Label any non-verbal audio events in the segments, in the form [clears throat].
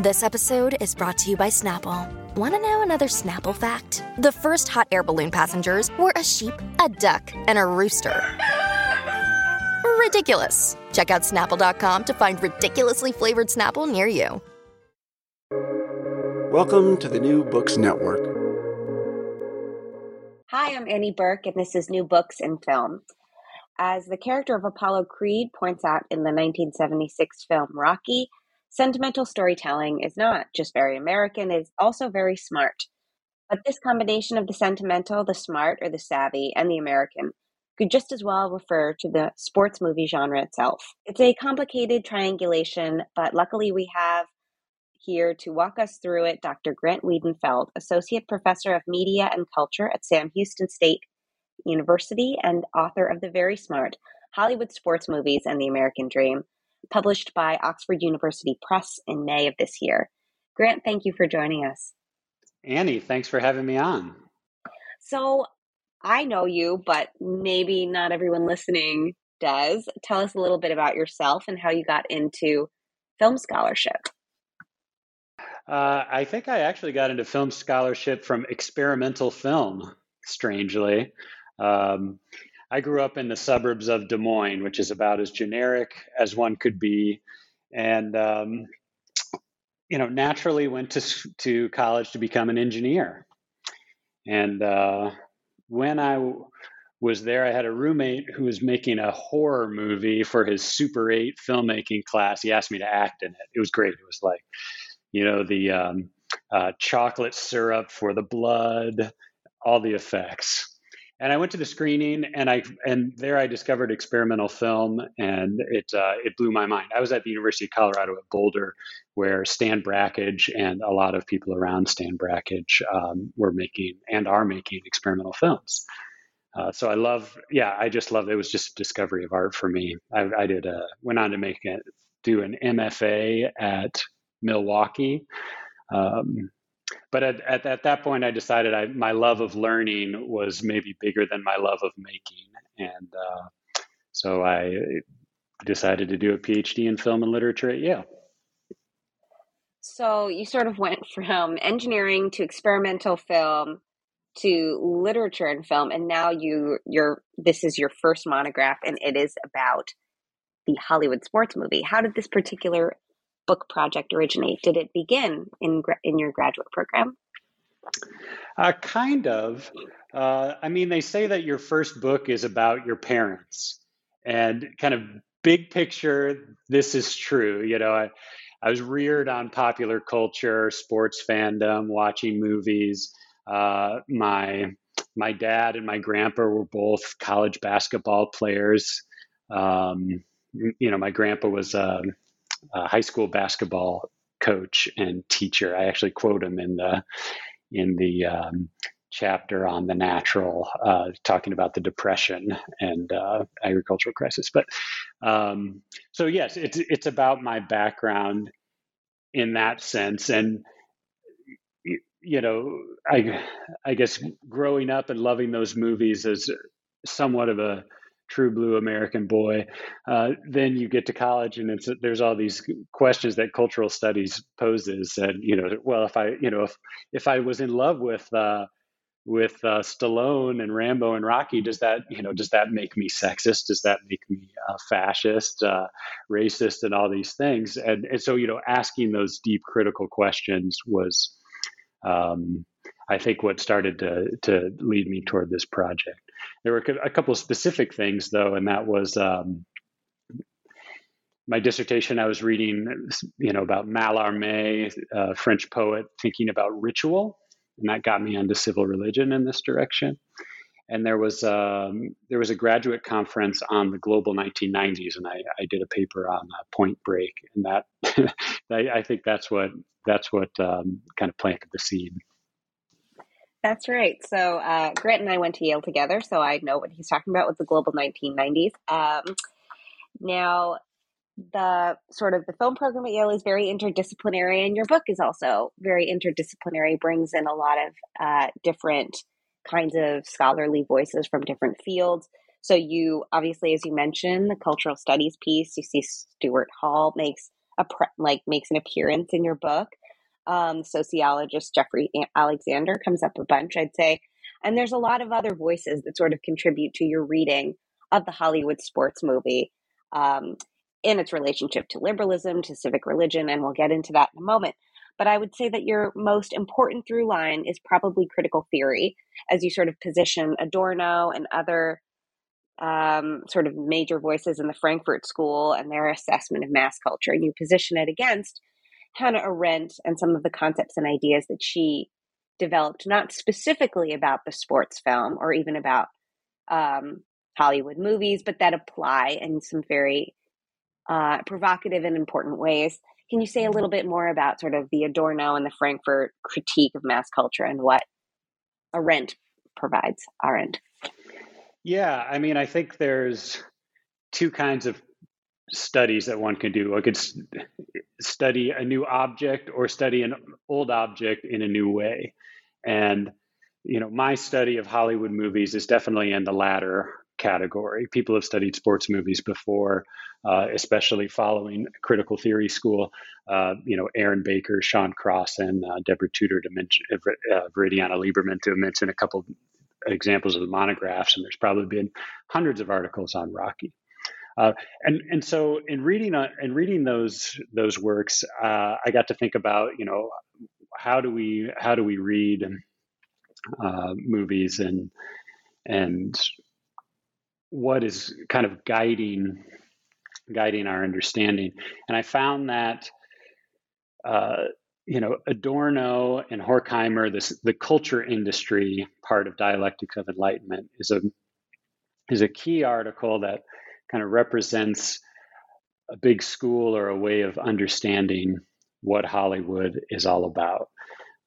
This episode is brought to you by Snapple. Want to know another Snapple fact? The first hot air balloon passengers were a sheep, a duck, and a rooster. Ridiculous. Check out snapple.com to find ridiculously flavored Snapple near you. Welcome to the New Books Network. Hi, I'm Annie Burke, and this is New Books in Film. As the character of Apollo Creed points out in the 1976 film Rocky, Sentimental storytelling is not just very American, it's also very smart. But this combination of the sentimental, the smart, or the savvy, and the American could just as well refer to the sports movie genre itself. It's a complicated triangulation, but luckily we have here to walk us through it Dr. Grant Wiedenfeld, Associate Professor of Media and Culture at Sam Houston State University and author of the very smart Hollywood Sports Movies and the American Dream, published by Oxford University Press in May of this year. Grant, thank you for joining us. Annie, thanks for having me on. So, I know you, but maybe not everyone listening does. Tell us a little bit about yourself and how you got into film scholarship. Uh, I think I actually got into film scholarship from experimental film, strangely. Um, I grew up in the suburbs of Des Moines, which is about as generic as one could be, and um, you know, naturally went to to college to become an engineer. And uh, when I w- was there, I had a roommate who was making a horror movie for his Super 8 filmmaking class. He asked me to act in it. It was great. It was like, you know, the um, uh, chocolate syrup for the blood, all the effects and I went to the screening, and I and there I discovered experimental film, and it uh, it blew my mind. I was at the University of Colorado at Boulder, where Stan Brakhage and a lot of people around Stan Brakhage um, were making and are making experimental films. Uh, so I love, yeah, I just love. It was just a discovery of art for me. I, I did a, went on to make it, do an MFA at Milwaukee. Um, but at, at, at, that point, I decided I, my love of learning was maybe bigger than my love of making. And uh, so I decided to do a PhD in film and literature at Yale. So you sort of went from engineering to experimental film to literature and film, and now you you're this is your first monograph, and it is about the Hollywood sports movie. How did this particular book project originate? Did it begin in in your graduate program? Uh, kind of. Uh, I mean, they say that your first book is about your parents, and kind of big picture, this is true. You know, I, I was reared on popular culture, sports fandom, watching movies. Uh, my my dad and my grandpa were both college basketball players. Um, you know, my grandpa was high school basketball coach and teacher. I actually quote him in the in the um, chapter on the natural, uh, talking about the depression and uh, agricultural crisis. But um, so yes, it's it's about my background in that sense, and you know, I I guess growing up and loving those movies is somewhat of a true blue American boy. Uh, then you get to college, and there's all these questions that cultural studies poses. And you know, well, if I you know if if I was in love with uh, with uh, Stallone and Rambo and Rocky, does that you know does that make me sexist? Does that make me uh, fascist, uh, racist, and all these things? And and so you know, asking those deep critical questions was, um, I think, what started to to lead me toward this project. There were a couple of specific things though, and that was. Um, my dissertation, I was reading, you know, about Mallarmé, a French poet, thinking about ritual, and that got me into civil religion in this direction. And there was um, there was a graduate conference on the global 1990s, and I, I did a paper on uh, Point Break, and that [laughs] I, I, think that's what that's what um, kind of planted the seed. That's right. So uh, Grant and I went to Yale together, so I know what he's talking about with the global 1990s. Um, now, the sort of the film program at Yale is very interdisciplinary, and your book is also very interdisciplinary. Brings in a lot of uh, different kinds of scholarly voices from different fields. So you obviously, as you mentioned, the cultural studies piece. You see Stuart Hall makes a pre- like makes an appearance in your book. Um, sociologist Jeffrey Alexander comes up a bunch, I'd say, and there's a lot of other voices that sort of contribute to your reading of the Hollywood sports movie. Um, in its relationship to liberalism, to civic religion, and we'll get into that in a moment. But I would say that your most important through line is probably critical theory, as you sort of position Adorno and other um, sort of major voices in the Frankfurt School and their assessment of mass culture. And you position it against Hannah Arendt and some of the concepts and ideas that she developed, not specifically about the sports film or even about um, Hollywood movies, but that apply in some very uh, provocative and important ways. Can you say a little bit more about sort of the Adorno and the Frankfurt critique of mass culture and what Arendt provides? Arendt. Yeah, I mean, I think there's two kinds of studies that one can do. One could study a new object or study an old object in a new way. And, you know, my study of Hollywood movies is definitely in the latter category. People have studied sports movies before, uh, especially following critical theory school. Uh, you know, Aaron Baker, Sean Crosson, uh, Deborah Tudor to mention, uh, uh, Viridiana Lieberman to mention a couple examples of the monographs, and there's probably been hundreds of articles on Rocky. Uh, and and so in reading uh, in reading those those works, uh, I got to think about you know how do we how do we read uh, movies and and what is kind of guiding guiding our understanding. And I found that uh, you know Adorno and Horkheimer, this the culture industry part of dialectics of enlightenment is a is a key article that kind of represents a big school or a way of understanding what Hollywood is all about.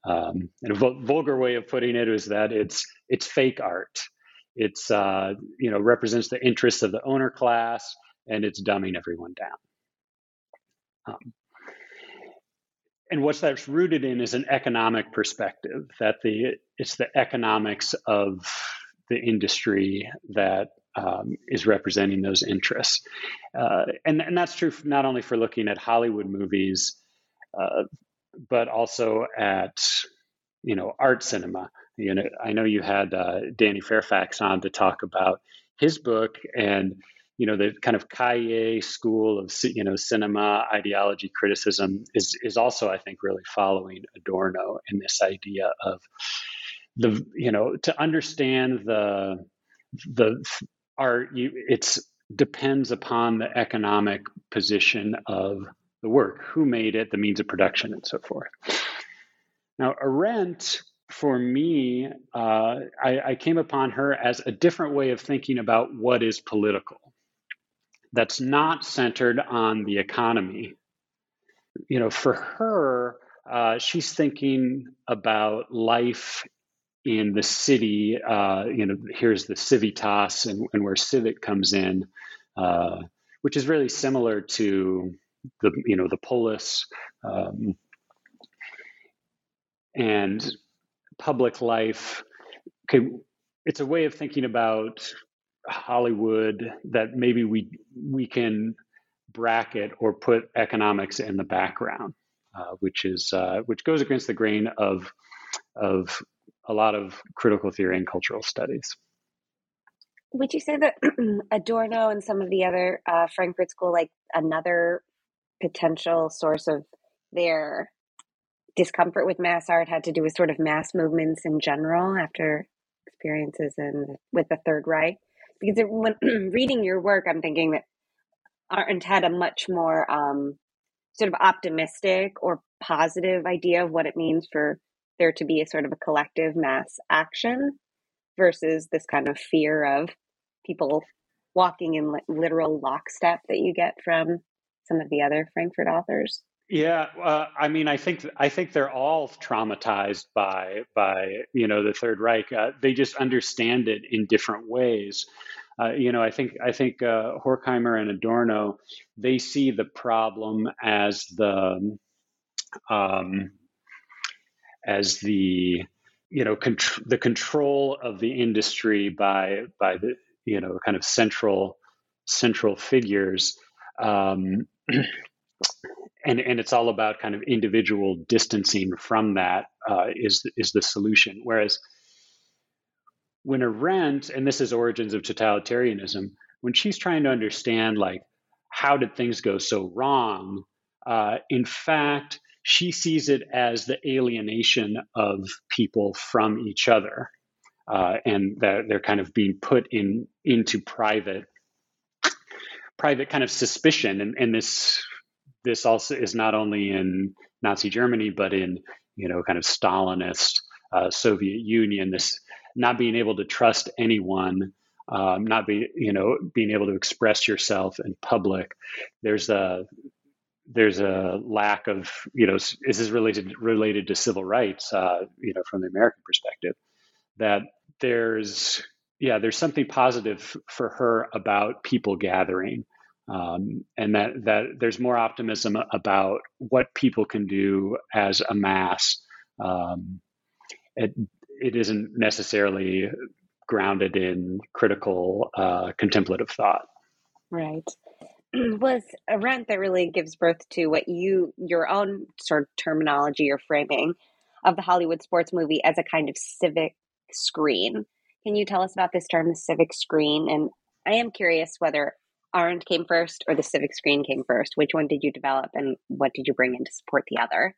Um, and a vulgar way of putting it is that it's it's fake art. It's uh, you know represents the interests of the owner class, and it's dumbing everyone down. Um, and what that's rooted in is an economic perspective that the it's the economics of the industry that um, is representing those interests, uh, and and that's true not only for looking at Hollywood movies, uh, but also at you know art cinema. You know, I know you had uh, Danny Fairfax on to talk about his book and you know the kind of Cahiers school of you know cinema ideology criticism is is also I think really following Adorno in this idea of the you know to understand the the art you it's depends upon the economic position of the work who made it the means of production and so forth now arendt for me, uh, I, I, came upon her as a different way of thinking about what is political. That's not centered on the economy. You know, for her, uh, she's thinking about life in the city. Uh, you know, here's the civitas, and, and where civic comes in, uh, which is really similar to the you know the polis. Um, and public life. Okay, it's a way of thinking about Hollywood that maybe we we can bracket or put economics in the background, uh, which is uh, which goes against the grain of of a lot of critical theory and cultural studies. Would you say that [clears throat] Adorno and some of the other uh, Frankfurt School, like another potential source of their discomfort with mass art, had to do with sort of mass movements in general after experiences in with the Third Reich? Because it, when [clears throat] reading your work, I'm thinking that Arendt had a much more um, sort of optimistic or positive idea of what it means for there to be a sort of a collective mass action versus this kind of fear of people walking in literal lockstep that you get from some of the other Frankfurt authors? Yeah, uh, I mean, I think I think they're all traumatized by by you know the Third Reich. Uh, they just understand it in different ways. Uh, you know, I think I think uh, Horkheimer and Adorno they see the problem as the um, as the you know the control of the industry by by the you know kind of central central figures um, [clears throat] and and it's all about kind of individual distancing from that uh, is is the solution. Whereas when Arendt and this is origins of totalitarianism when she's trying to understand like how did things go so wrong uh, in fact she sees it as the alienation of people from each other uh, and that they're kind of being put in into private private kind of suspicion. And, and this this also is not only in Nazi Germany but in you know kind of Stalinist uh, Soviet Union this not being able to trust anyone um, not be you know being able to express yourself in public. There's a there's a lack of you know this is related related to civil rights uh, you know from the American perspective that there's yeah there's something positive for her about people gathering um, and that that there's more optimism about what people can do as a mass. Um, it, it isn't necessarily grounded in critical uh, contemplative thought. Right [clears throat] was Arendt that really gives birth to what you your own sort of terminology or framing of the Hollywood sports movie as a kind of civic screen. Can you tell us about this term, the civic screen? And I am curious whether Arendt came first or the civic screen came first. Which one did you develop, and what did you bring in to support the other?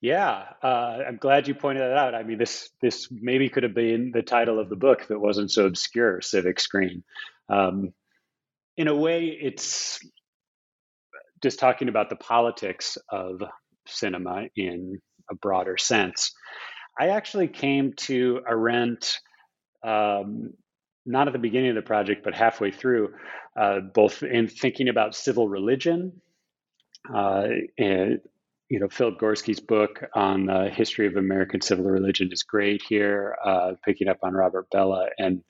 Yeah, uh, I'm glad you pointed that out. I mean, this this maybe could have been the title of the book if it wasn't so obscure. Civic screen. Um, in a way, it's just talking about the politics of cinema in a broader sense. I actually came to Arendt um, not at the beginning of the project, but halfway through, uh, both in thinking about civil religion. Uh, and, you know, Philip Gorski's book on the history of American civil religion is great here, uh, picking up on Robert Bellah, And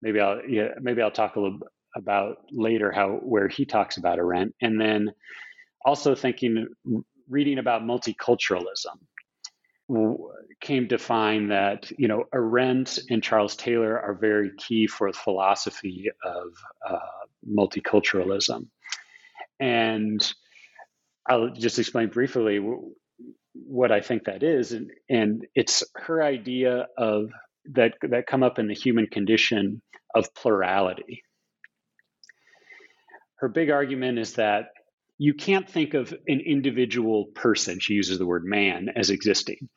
maybe I'll, yeah, maybe I'll talk a little about later how where he talks about Arendt, and then also thinking, reading about multiculturalism came to find that you know Arendt and Charles Taylor are very key for the philosophy of uh, multiculturalism, and I'll just explain briefly what I think that is, and, and it's her idea of that that come up in the human condition of plurality her big argument is that you can't think of an individual person, she uses the word man, as existing.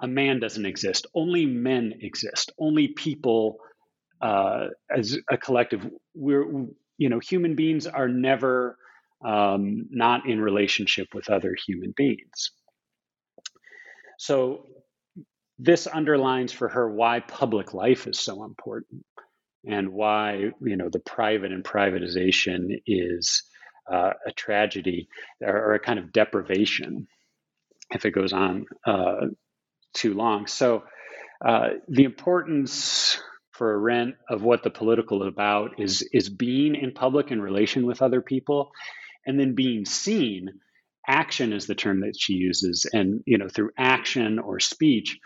A man doesn't exist. Only men exist. Only people uh, as a collective. We're, you know, human beings are never um, not in relationship with other human beings. So this underlines for her why public life is so important and why you know the private and privatization is uh, a tragedy or, a kind of deprivation if it goes on uh, too long. So uh, the importance for Arendt of what the political is about is is being in public in relation with other people, and then being seen. Action is the term that she uses, and you know through action or speech,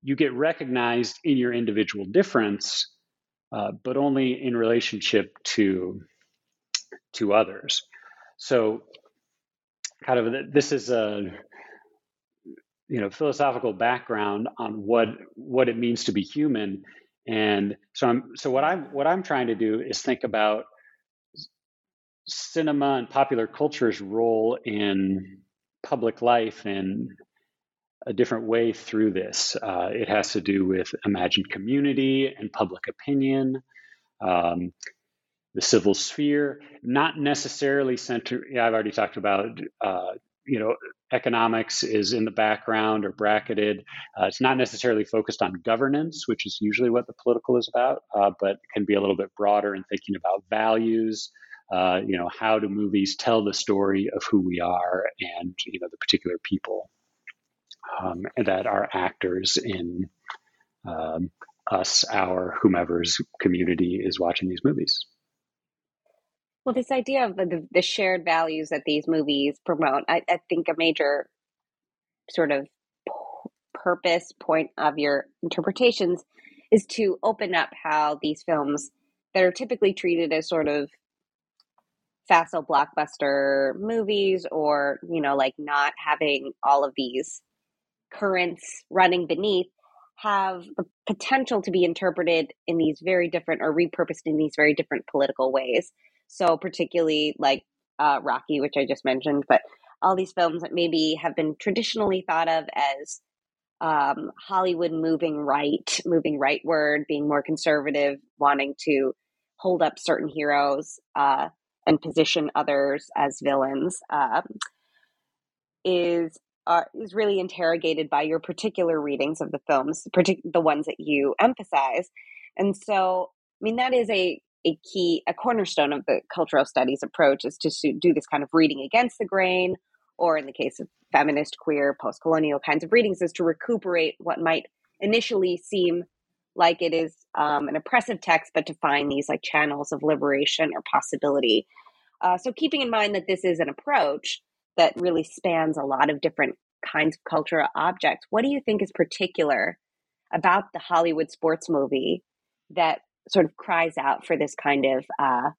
you get recognized in your individual difference uh, but only in relationship to to others. So, kind of this is a you know philosophical background on what what it means to be human and so i'm so what i'm what i'm trying to do is think about cinema and popular culture's role in public life in a different way through this. Uh, it has to do with imagined community and public opinion, um, the civil sphere, not necessarily center. Yeah, I've already talked about. Uh, you know, economics is in the background or bracketed. Uh, it's not necessarily focused on governance, which is usually what the political is about, uh, but can be a little bit broader in thinking about values, uh, you know, how do movies tell the story of who we are and you know the particular people um, that are actors in um, us, our whomever's community is watching these movies. Well, this idea of the, the shared values that these movies promote, I, I think a major sort of purpose point of your interpretations is to open up how these films that are typically treated as sort of facile blockbuster movies or you know like not having all of these currents running beneath have the potential to be interpreted in these very different or repurposed in these very different political ways. So particularly like uh, rocky which i just mentioned but all these films that maybe have been traditionally thought of as um, hollywood moving right moving rightward being more conservative wanting to hold up certain heroes uh, and position others as villains um, is uh, is really interrogated by your particular readings of the films, partic- the ones that you emphasize. And so, I mean, that is a a key, a cornerstone of the cultural studies approach is to do this kind of reading against the grain, or in the case of feminist, queer, post colonial kinds of readings, is to recuperate what might initially seem like it is um, an oppressive text, but to find these like channels of liberation or possibility. Uh, so, keeping in mind that this is an approach that really spans a lot of different kinds of cultural objects, what do you think is particular about the Hollywood sports movie that sort of cries out for this kind of uh,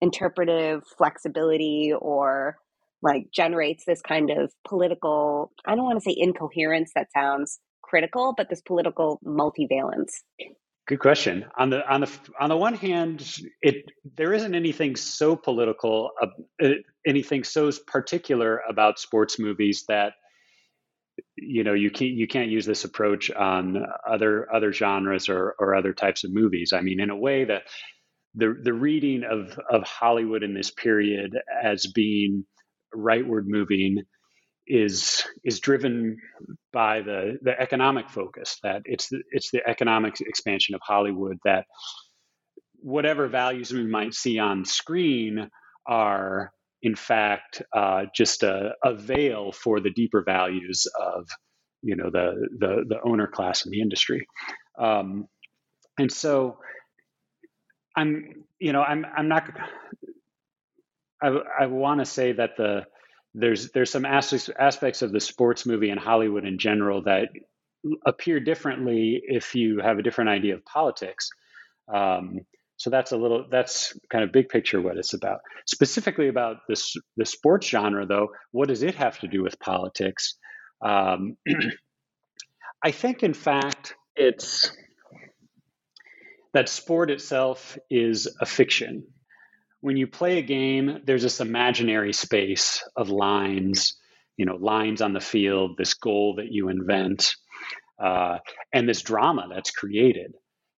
interpretive flexibility or like generates this kind of political, I don't want to say incoherence, that sounds critical, but this political multivalence? Good question. On the on the on the one hand, it there isn't anything so political, uh, anything so particular about sports movies that you know you can't you can't use this approach on other other genres or or other types of movies. I mean, in a way that the the reading of of Hollywood in this period as being rightward moving is is driven by the the economic focus that it's the, it's the economic expansion of Hollywood that whatever values we might see on screen are in fact uh, just a, a veil for the deeper values of you know the the, the owner class in the industry. Um, and so I'm you know I'm I'm not I, I want to say that the there's there's some aspects aspects of the sports movie and Hollywood in general that appear differently if you have a different idea of politics. Um, so that's a little that's kind of big picture what it's about. Specifically about this the sports genre, though, what does it have to do with politics? Um, [clears throat] I think, in fact, it's that sport itself is a fiction when you play a game, there's this imaginary space of lines, you know, lines on the field, this goal that you invent, uh, and this drama that's created.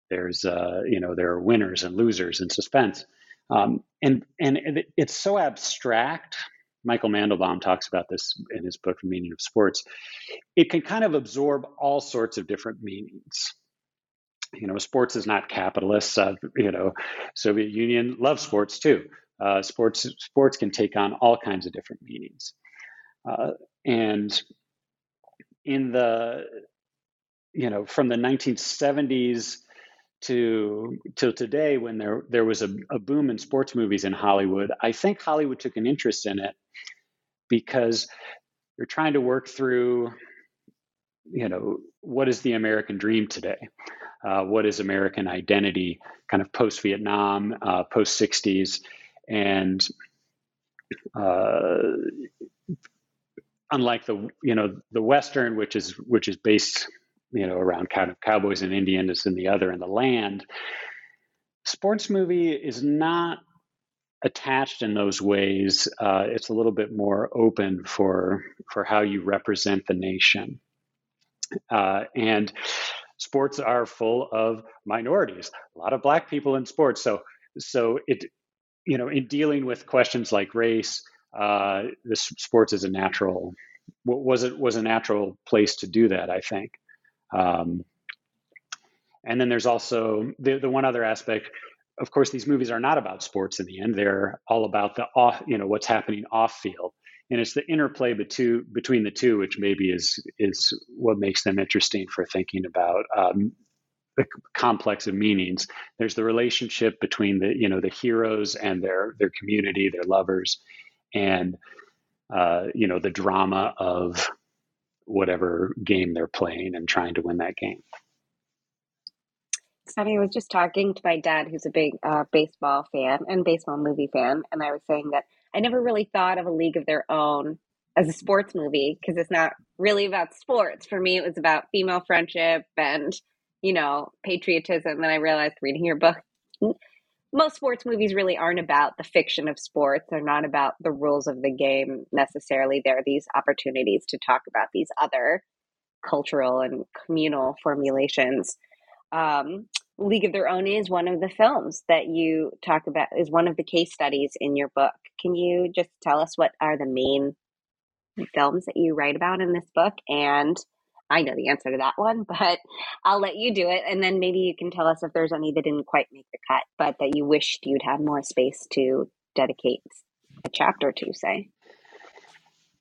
There's, uh, you know, there are winners and losers and suspense, um, and and it, it's so abstract. Michael Mandelbaum talks about this in his book, Meaning of Sports. It can kind of absorb all sorts of different meanings you know, sports is not capitalist. Uh, you know, Soviet Union loves sports too. Uh, sports sports can take on all kinds of different meanings, uh, and in the you know from the 1970s to till today, when there there was a, a boom in sports movies in Hollywood, I think Hollywood took an interest in it because you're trying to work through you know what is the American dream today uh, what is American identity, kind of post Vietnam, uh, post 60s. And uh, unlike the you know the Western, which is which is based you know around kind of cowboys and Indians, and the other in the land. Sports movie is not attached in those ways. Uh, it's a little bit more open for for how you represent the nation, uh, and sports are full of minorities. A lot of black people in sports, so so it you know in dealing with questions like race uh, the sports is a natural was it was a natural place to do that. I think. Um, and then there's also the, the one other aspect. Of course, these movies are not about sports in the end. They're all about the off, you know, what's happening off field, and it's the interplay between the two, which maybe is is what makes them interesting for thinking about um, the complex of meanings. There's the relationship between the you know the heroes and their their community, their lovers, and uh, you know the drama of whatever game they're playing and trying to win that game. Funny. I was just talking to my dad, who's a big uh, baseball fan and baseball movie fan, and I was saying that I never really thought of a League of Their Own as a sports movie because it's not really about sports. For me, it was about female friendship and you know patriotism. And then I realized reading your book most sports movies really aren't about the fiction of sports. They're not about the rules of the game necessarily. There are these opportunities to talk about these other cultural and communal formulations. Um, League of Their Own is one of the films that you talk about, is one of the case studies in your book. Can you just tell us what are the main films that you write about in this book and I know the answer to that one, [laughs] but I'll let you do it. And then maybe you can tell us if there's any that didn't quite make the cut, but that you wished you'd had more space to dedicate a chapter to, say.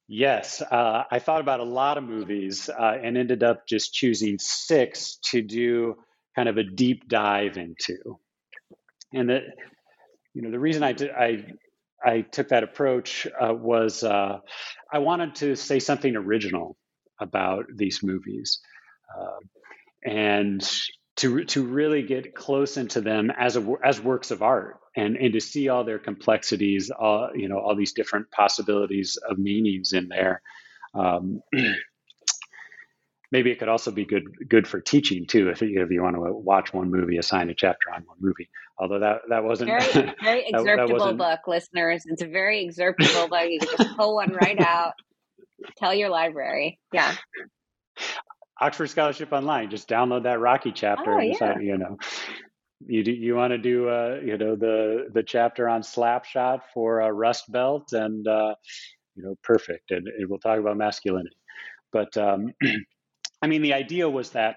Yes, uh, I thought about a lot of movies uh, and ended up just choosing six to do kind of a deep dive into. And the, you know, the reason I did, I I took that approach uh, was uh, I wanted to say something original about these movies, uh, and to to really get close into them as a, as works of art, and and to see all their complexities, all you know, all these different possibilities of meanings in there. Um, [clears throat] maybe it could also be good good for teaching too if you, if you want to watch one movie assign a chapter on one movie although that that wasn't very [laughs] very excerptable book listeners it's a very excerptable book you can just pull one right out Tell your library. Yeah. Oxford Scholarship Online. Just download that Rocky chapter. Oh, yeah. you know, you do, you want to do uh, you know the the chapter on Slapshot for uh, Rust Belt and uh, you know perfect, and, and we'll talk about masculinity. But um, [clears throat] I mean, the idea was that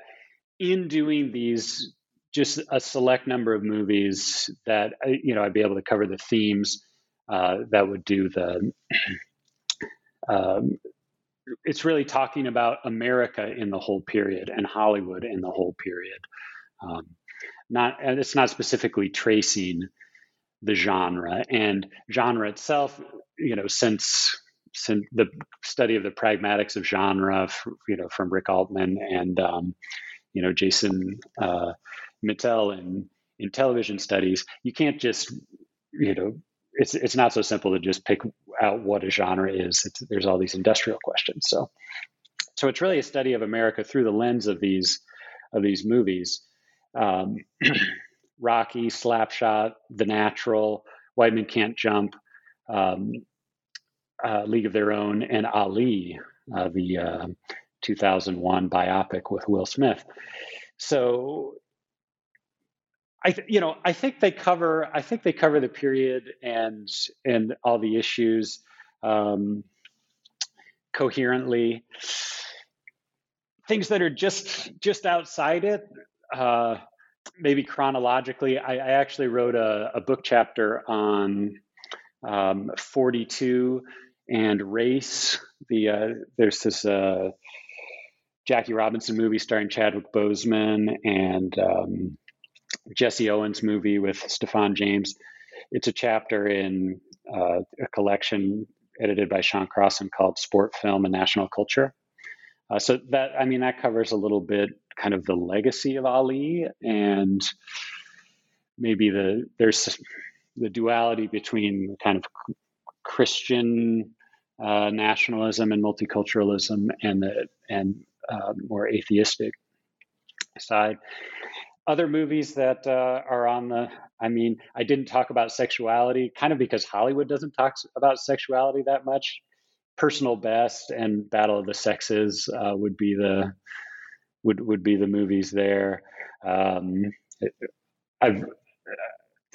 in doing these, just a select number of movies that uh, you know I'd be able to cover the themes uh, that would do the [clears throat] um, it's really talking about America in the whole period and Hollywood in the whole period. Um, not and it's not specifically tracing the genre and genre itself. You know, since since the study of the pragmatics of genre, you know, from Rick Altman and um, you know Jason uh, Mittell in in television studies, you can't just you know it's it's not so simple to just pick out what a genre is. It's, there's all these industrial questions. So so it's really a study of America through the lens of these of these movies. Um, [clears throat] Rocky, Slapshot, The Natural, White Men Can't Jump, um, uh, League of Their Own, and Ali, uh, the uh, 2001 biopic with Will Smith. So I th- you know I think they cover I think they cover the period and and all the issues um, coherently. Things that are just just outside it, uh, maybe chronologically. I, I actually wrote a, a, book chapter on um, 42 and race. The uh, there's this uh, Jackie Robinson movie starring Chadwick Boseman and um, Jesse Owens movie with Stephan James. It's a chapter in uh, a collection edited by Sean Crosson called Sport, Film, and National Culture. Uh, so that I mean that covers a little bit kind of the legacy of Ali and maybe the there's the duality between kind of Christian uh, nationalism and multiculturalism and the and uh, more atheistic side. Other movies that uh, are on the, I mean, I didn't talk about sexuality, kind of because Hollywood doesn't talk about sexuality that much. Personal Best and Battle of the Sexes uh, would be the would would be the movies there. Um, I've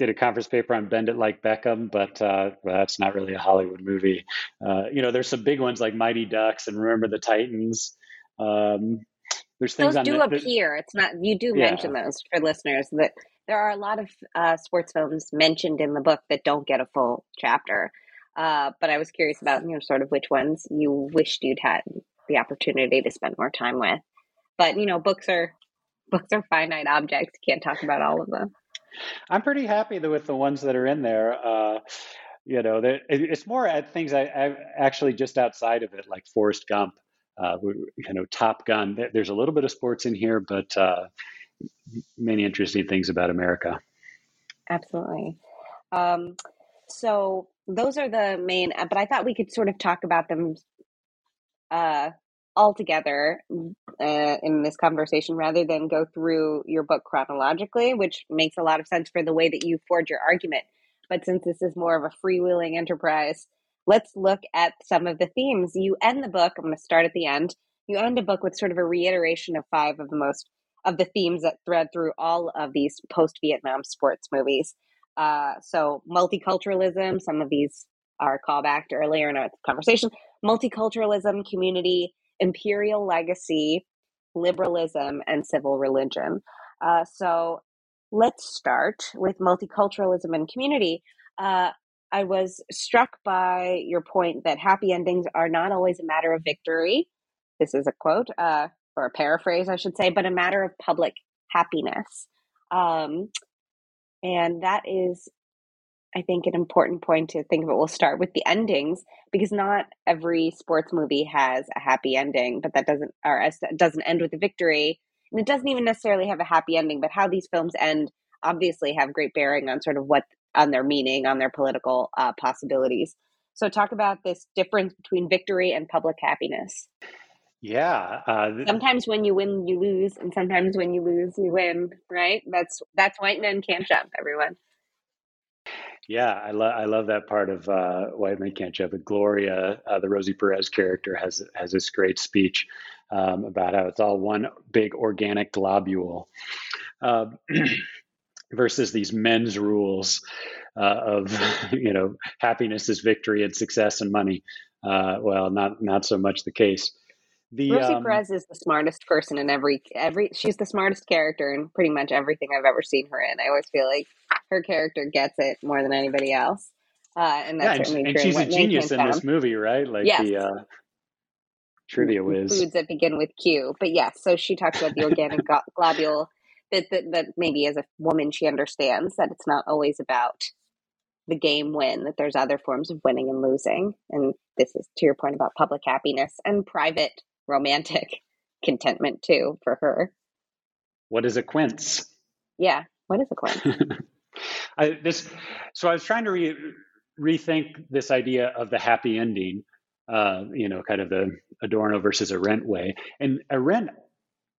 did a conference paper on Bend It Like Beckham, but uh, well, that's not really a Hollywood movie. Uh, you know, there's some big ones like Mighty Ducks and Remember the Titans. Um, there's things those do appear. It's not you do yeah. mention those for listeners that there are a lot of uh, sports films mentioned in the book that don't get a full chapter. Uh, but I was curious about you know sort of which ones you wished you'd had the opportunity to spend more time with. But you know, books are books are finite objects. You can't talk about all of them. I'm pretty happy with the ones that are in there. Uh, you know, it's more at things I, I, actually just outside of it, like Forrest Gump, uh, you know, Top Gun. There's a little bit of sports in here, but uh, many interesting things about America. Absolutely. Um, so those are the main, but I thought we could sort of talk about them uh, all together uh, in this conversation rather than go through your book chronologically, which makes a lot of sense for the way that you forge your argument. But since this is more of a freewheeling enterprise, let's look at some of the themes. You end the book, I'm going to start at the end. You end a book with sort of a reiteration of five of the most of the themes that thread through all of these post Vietnam sports movies. Uh, so, multiculturalism, some of these are callback to earlier in our conversation, multiculturalism, community, imperial legacy, liberalism, and civil religion. Uh, so let's start with multiculturalism and community. Uh, I was struck by your point that happy endings are not always a matter of victory. This is a quote, uh, or a paraphrase, I should say, but a matter of public happiness. Um, and that is I think an important point to think about. We'll start with the endings because not every sports movie has a happy ending, but that doesn't or doesn't end with a victory, and it doesn't even necessarily have a happy ending. But how these films end obviously have great bearing on sort of what on their meaning, on their political uh, possibilities. So, talk about this difference between victory and public happiness. Yeah. Uh, th- sometimes when you win, you lose, and sometimes when you lose, you win. Right? That's that's white men can't jump. Everyone. Yeah, I love I love that part of uh, White Men Can't Jump. But Gloria, uh, the Rosie Perez character, has has this great speech um, about how it's all one big organic globule uh, [clears throat] versus these men's rules uh, of [laughs] you know happiness is victory and success and money. Uh, well, not not so much the case. The, Rosie um, Perez is the smartest person in every every. She's the smartest character in pretty much everything I've ever seen her in. I always feel like her character gets it more than anybody else. Uh, and that's yeah, and, and she's a genius in this movie, right? Like yes. the uh, trivia whiz. Foods that begin with Q. But yes, so she talks about the [laughs] organic globule that, that, that maybe as a woman she understands that it's not always about the game win, that there's other forms of winning and losing. And this is to your point about public happiness and private romantic [laughs] contentment too for her. What is a quince? Yeah, what is a quince? [laughs] I, this, so I was trying to re, rethink this idea of the happy ending. Uh, you know, kind of the Adorno versus Arendt way, and Arendt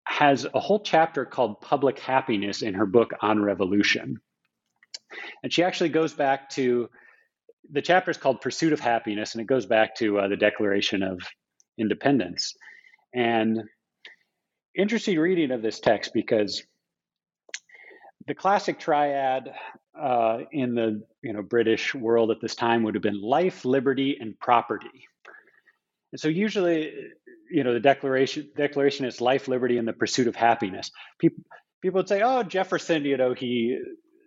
has a whole chapter called Public Happiness in her book on revolution. And she actually goes back to the chapter is called Pursuit of Happiness, and it goes back to uh, the Declaration of Independence. And interesting reading of this text because the classic triad uh, in the you know British world at this time would have been life, liberty, and property. And so usually, you know, the declaration declaration is life, liberty, and the pursuit of happiness. People people would say, "Oh, Jefferson, you know, he,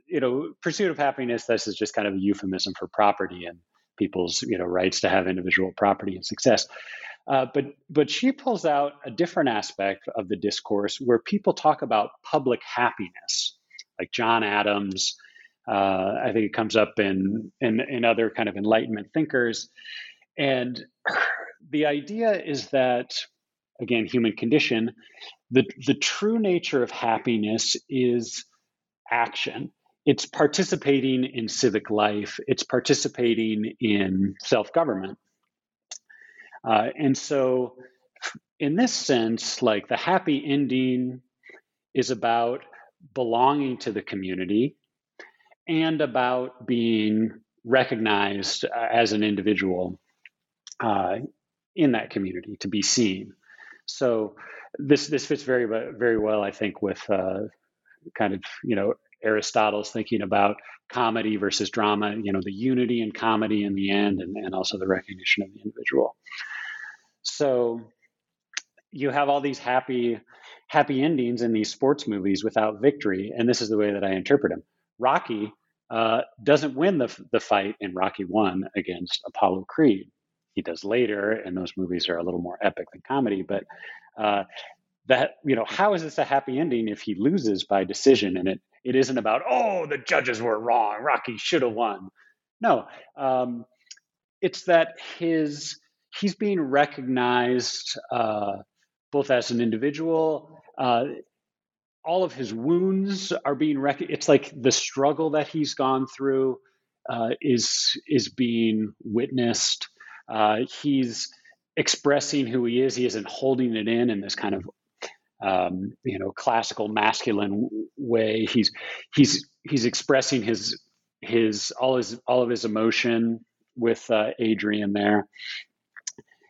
you know, pursuit of happiness. This is just kind of a euphemism for property and people's you know rights to have individual property and success." Uh, but but she pulls out a different aspect of the discourse where people talk about public happiness like John Adams. Uh, I think it comes up in, in, in other kind of Enlightenment thinkers, and the idea is that again, human condition. The the true nature of happiness is action. It's participating in civic life. It's participating in self government. Uh, and so, in this sense, like the happy ending is about belonging to the community and about being recognized uh, as an individual uh, in that community to be seen. So this this fits very very well, I think, with uh, kind of you know Aristotle's thinking about comedy versus drama. You know, the unity in comedy in the end, and, and also the recognition of the individual. So you have all these happy happy endings in these sports movies without victory, and this is the way that I interpret them. Rocky uh, doesn't win the the fight in Rocky One against Apollo Creed. He does later, and those movies are a little more epic than comedy. But uh, that you know, how is this a happy ending if he loses by decision? And it it isn't about oh the judges were wrong, Rocky should have won. No, um, it's that his he's being recognized uh, both as an individual. Uh, all of his wounds are being recognized. It's like the struggle that he's gone through uh, is is being witnessed. Uh, he's expressing who he is. He isn't holding it in in this kind of um, you know classical masculine way. He's he's he's expressing his his all his all of his emotion with uh, Adrian there,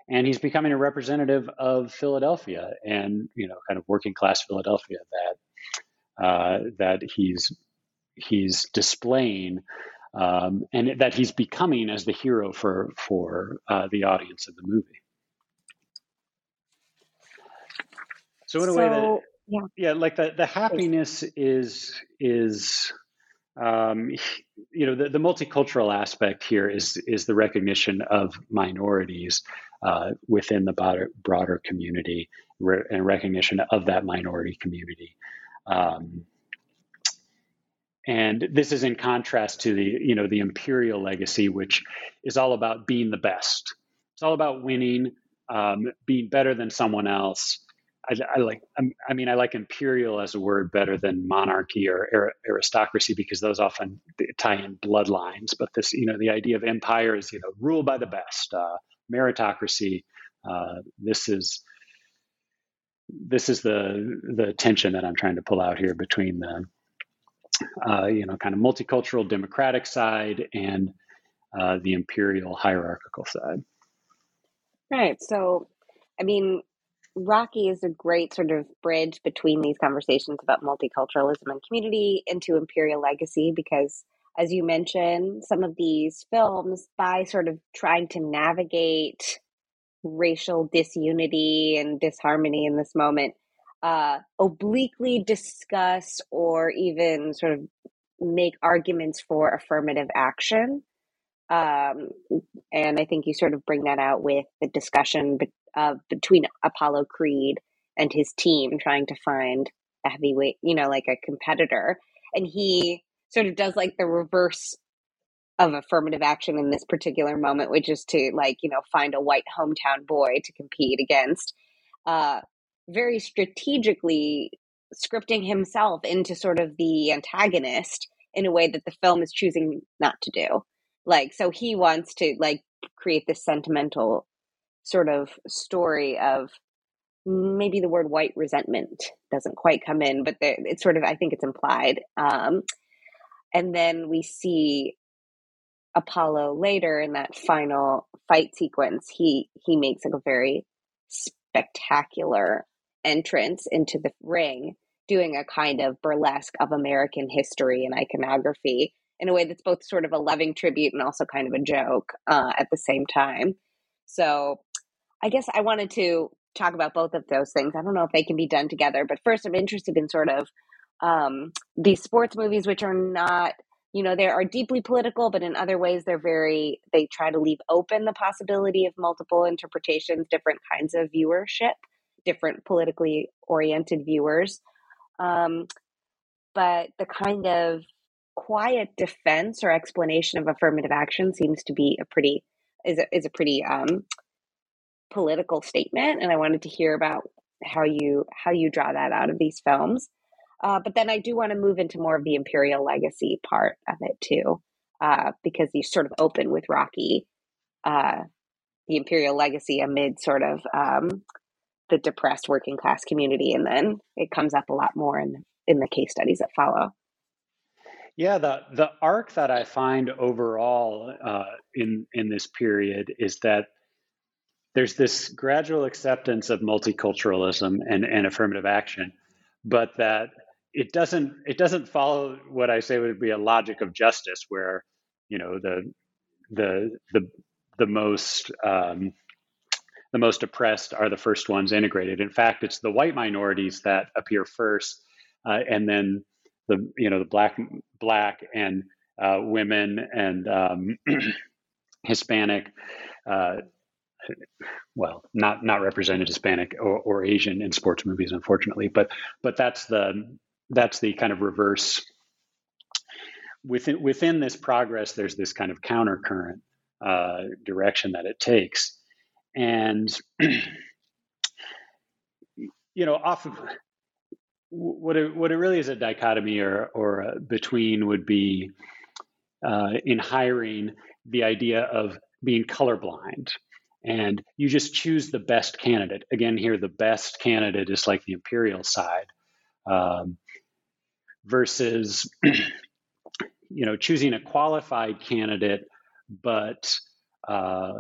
and he's becoming a representative of Philadelphia and you know kind of working class Philadelphia that uh, that he's he's displaying um, and that he's becoming as the hero for for uh, the audience of the movie. So in a so, way that yeah, yeah, like the the happiness is is um, you know the, the multicultural aspect here is is the recognition of minorities uh, within the broader, broader community re- and recognition of that minority community. Um, and this is in contrast to the you know the imperial legacy, which is all about being the best. It's all about winning, um, being better than someone else. I, I like. I mean, I like imperial as a word better than monarchy or aristocracy because those often tie in bloodlines. But this, you know, the idea of empire is you know rule by the best, uh, meritocracy. Uh, this is this is the the tension that I'm trying to pull out here between the uh, you know, kind of multicultural democratic side and uh, the imperial hierarchical side. Right. So, I mean, Rocky is a great sort of bridge between these conversations about multiculturalism and community into imperial legacy because, as you mentioned, some of these films, by sort of trying to navigate racial disunity and disharmony in this moment, uh, obliquely discuss or even sort of make arguments for affirmative action. Um, and I think you sort of bring that out with the discussion be- uh, between Apollo Creed and his team trying to find a heavyweight, you know, like a competitor. And he sort of does like the reverse of affirmative action in this particular moment, which is to like, you know, find a white hometown boy to compete against. Uh, very strategically scripting himself into sort of the antagonist in a way that the film is choosing not to do. Like, so he wants to like create this sentimental sort of story of maybe the word white resentment doesn't quite come in, but it's sort of, I think it's implied. Um, and then we see Apollo later in that final fight sequence. He he makes like a very spectacular entrance into the ring doing a kind of burlesque of American history and iconography in a way that's both sort of a loving tribute and also kind of a joke uh, at the same time. So I guess I wanted to talk about both of those things. I don't know if they can be done together, but first I'm interested in sort of um, these sports movies, which are not, you know, they are deeply political, but in other ways they're very, they try to leave open the possibility of multiple interpretations, different kinds of viewership different politically oriented viewers. Um, but the kind of quiet defense or explanation of affirmative action seems to be a pretty is a, is a pretty um, political statement, and I wanted to hear about how you how you draw that out of these films. Uh, but then I do want to move into more of the imperial legacy part of it too, uh, because you sort of open with Rocky uh, the imperial legacy amid sort of um, the depressed working class community, and then it comes up a lot more in in the case studies that follow. Yeah, the the arc that I find overall uh, in in this period is that there's this gradual acceptance of multiculturalism and, and affirmative action, but that it doesn't it doesn't follow what I say would be a logic of justice, where you know the the the the most um, the most oppressed are the first ones integrated. In fact, it's the white minorities that appear first, uh, and then the you know the black black and uh, women and um, [clears throat] Hispanic. Uh, well, not not represented Hispanic or, or Asian in sports movies, unfortunately, but but that's the that's the kind of reverse. Within within this progress, there's this kind of counter current uh, direction that it takes, and you know, off of what it, what it really is a dichotomy or or between would be uh, in hiring the idea of being colorblind and you just choose the best candidate again here the best candidate is like the imperial side um, versus [clears throat] you know choosing a qualified candidate but uh,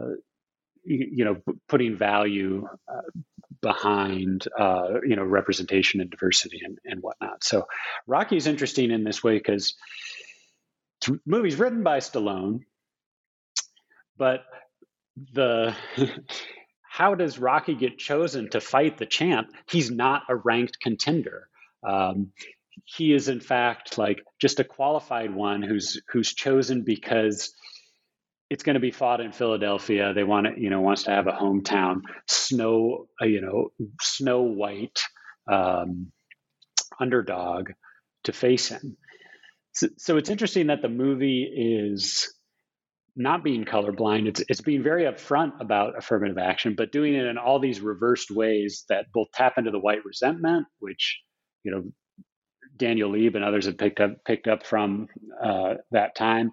you, you, know putting value uh, behind uh, you know representation and diversity and, and whatnot. So Rocky is interesting in this way because movie's written by Stallone, but the how does Rocky get chosen to fight the champ? He's not a ranked contender. Um, he is in fact like just a qualified one who's who's chosen because it's going to be fought in Philadelphia. They want to, you know, wants to have a hometown snow, uh, you know, snow white um, underdog to face him. So, so, it's interesting that the movie is not being colorblind. It's it's being very upfront about affirmative action, but doing it in all these reversed ways that both tap into the white resentment, which you know Daniel Leab and others have picked up picked up from uh, that time,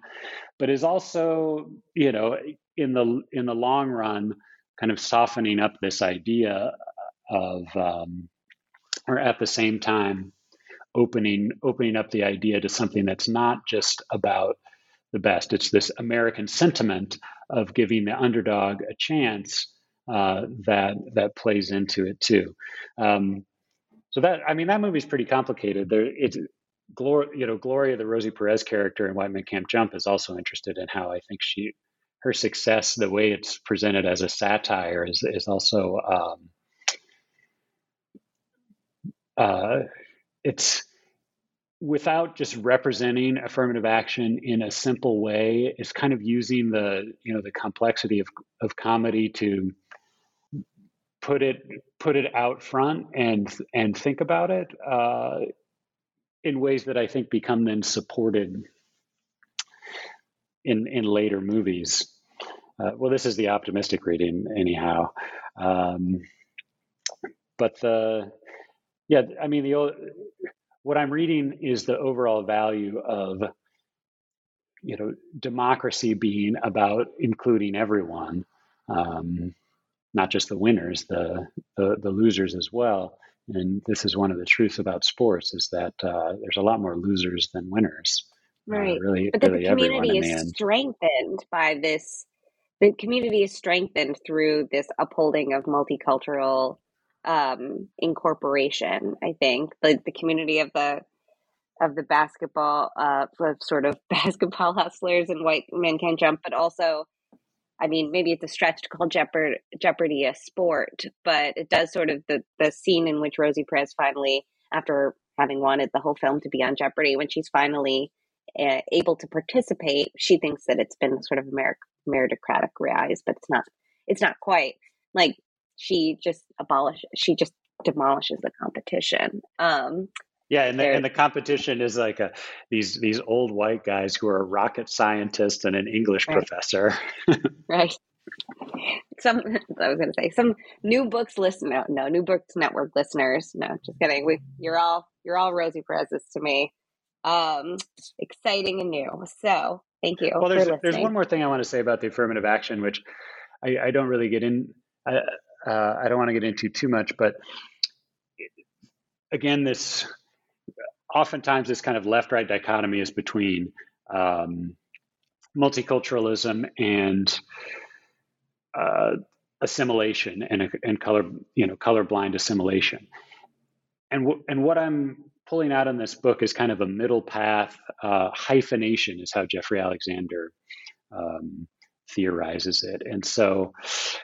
but is also you know in the in the long run kind of softening up this idea of um, or at the same time opening opening up the idea to something that's not just about the best. It's this American sentiment of giving the underdog a chance uh, that that plays into it too. Um, so that I mean that movie's pretty complicated. There, it's Gloria, you know, Gloria, the Rosie Perez character in White Man Can't Jump, is also interested in how I think she, her success, the way it's presented as a satire, is is also, um, uh, it's without just representing affirmative action in a simple way. It's kind of using the you know the complexity of of comedy to put it put it out front and and think about it uh, in ways that I think become then supported in in later movies. Uh, well, this is the optimistic reading, anyhow. Um, but the yeah, I mean the what I'm reading is the overall value of you know democracy being about including everyone. Um, not just the winners, the, the, the losers as well. And this is one of the truths about sports is that uh, there's a lot more losers than winners. Uh, right. Uh, really, but really the community is strengthened by this. The community is strengthened through this upholding of multicultural um, incorporation. I think like the community of the of the basketball uh, of sort of [laughs] basketball hustlers and white men can't jump, but also I mean, maybe it's a stretch to call Jeopardy, Jeopardy a sport, but it does sort of the the scene in which Rosie Perez finally, after having wanted the whole film to be on Jeopardy, when she's finally uh, able to participate, she thinks that it's been sort of meritocratic rise, but it's not. It's not quite like she just abolishes. She just demolishes the competition. Um, yeah, and the, and the competition is like a, these these old white guys who are a rocket scientist and an English right. professor. [laughs] right. Some [laughs] I was going to say some new books listen no, no new books network listeners. No, just kidding. We you're all you're all Rosie Perez's to me. Um, exciting and new. So thank you. Well, there's there's one more thing I want to say about the affirmative action, which I, I don't really get in. I, uh, I don't want to get into too much, but again, this oftentimes this kind of left-right dichotomy is between um, multiculturalism and uh, assimilation and, and color, you know, colorblind assimilation. And, w- and what I'm pulling out in this book is kind of a middle path. Uh, hyphenation is how Jeffrey Alexander um, theorizes it. And so,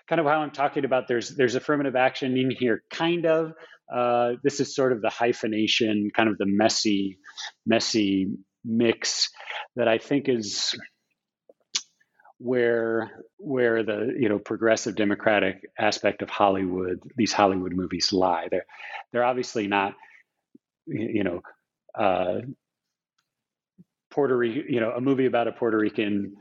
kind of how I'm talking about there's there's affirmative action in here, kind of. Uh, this is sort of the hyphenation, kind of the messy, messy mix that I think is where where the you know progressive democratic aspect of Hollywood, these Hollywood movies lie. They're they're obviously not you know uh, Puerto Rican, you know, a movie about a Puerto Rican,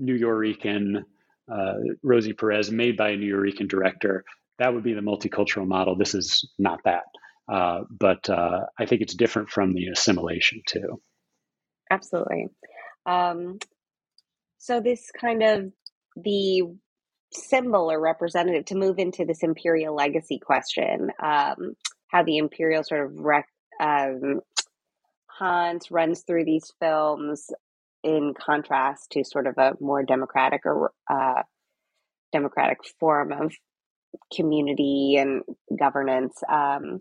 Nuyorican, uh, Rosie Perez, made by a Nuyorican director. That would be the multicultural model. This is not that, uh, but uh, I think it's different from the assimilation too. Absolutely. Um, so this kind of the symbol or representative to move into this imperial legacy question, um, how the imperial sort of rec- um, runs through these films in contrast to sort of a more democratic or uh, democratic form of community and governance. Um,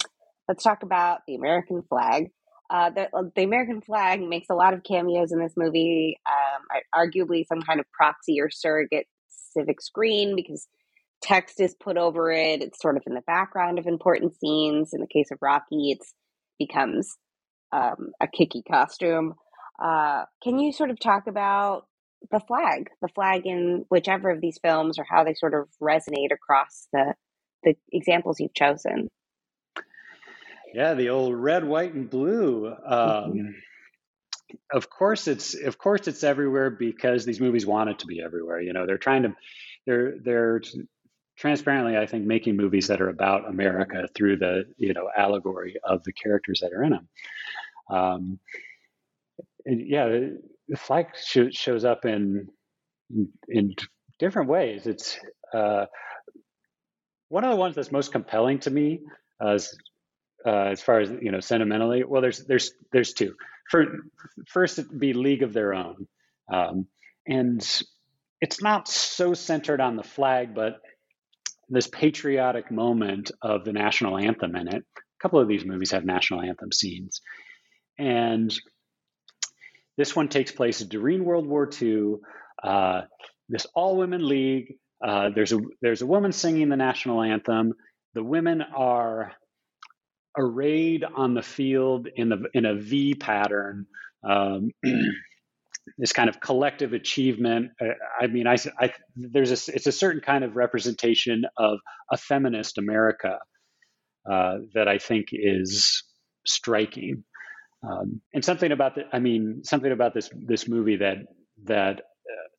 let's talk about the American flag. Uh, the, uh, the, American flag makes a lot of cameos in this movie, um, arguably some kind of proxy or surrogate civic screen because text is put over it. It's sort of in the background of important scenes. In the case of Rocky, it's becomes um, a kicky costume. Uh, can you sort of talk about the flag, the flag in whichever of these films, or how they sort of resonate across the the examples you've chosen? Yeah, the old red, white, and blue. Um, mm-hmm. Of course, it's of course it's everywhere because these movies want it to be everywhere. You know, they're trying to, they're they're transparently, I think, making movies that are about America through the you know allegory of the characters that are in them. Um, yeah, the flag sh- shows up in in different ways. It's uh, one of the ones that's most compelling to me uh, as uh, as far as you know sentimentally. Well, there's there's there's two. First, it'd be League of Their Own, um, and it's not so centered on the flag, but this patriotic moment of the national anthem in it. A couple of these movies have national anthem scenes, and this one takes place during World War II. Uh, this all women league. Uh, there's a there's a woman singing the national anthem. The women are arrayed on the field in the in a V pattern. Um, [clears throat] this kind of collective achievement. Uh, I mean, I, I, there's a it's a certain kind of representation of a feminist America uh, that I think is striking. Um, and something about the, I mean, something about this this movie that that uh,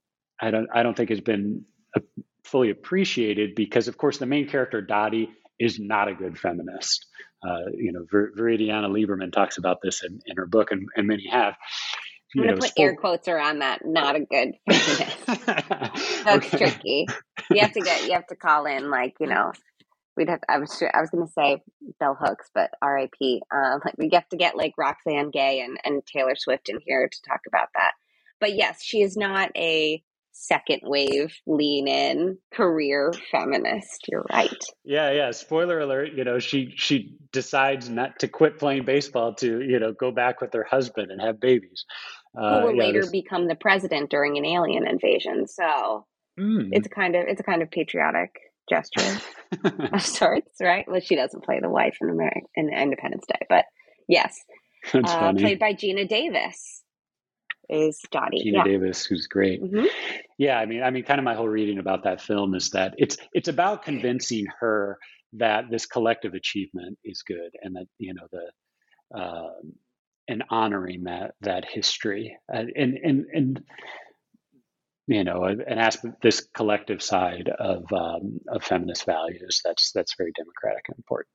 I don't I don't think has been fully appreciated because, of course, the main character Dottie is not a good feminist. Uh, you know, Ver, Viridiana Lieberman talks about this in, in her book, and, and many have. I'm going to put air quotes around that. Not a good [laughs] feminist. [laughs] That's okay. tricky. You have to get. You have to call in, like you know, we'd have. I was I was going to say bell hooks, but R.I.P. Um, like we have to get like Roxane Gay and and Taylor Swift in here to talk about that. But yes, she is not a second wave lean in career feminist you're right yeah yeah spoiler alert you know she she decides not to quit playing baseball to you know go back with her husband and have babies uh, who will later this... become the president during an alien invasion so mm. it's kind of it's a kind of patriotic gesture [laughs] of sorts, right? Well, she doesn't play the wife in American in Independence Day, but yes, uh, played by Geena Davis is Dottie. Geena yeah. Davis, who's great. Mm-hmm. Yeah, I mean, I mean, kind of my whole reading about that film is that it's it's about convincing her that this collective achievement is good, and that you know the uh, and honoring that that history, uh, and and and you know, an aspect, this collective side of um, of feminist values. That's that's very democratic and important.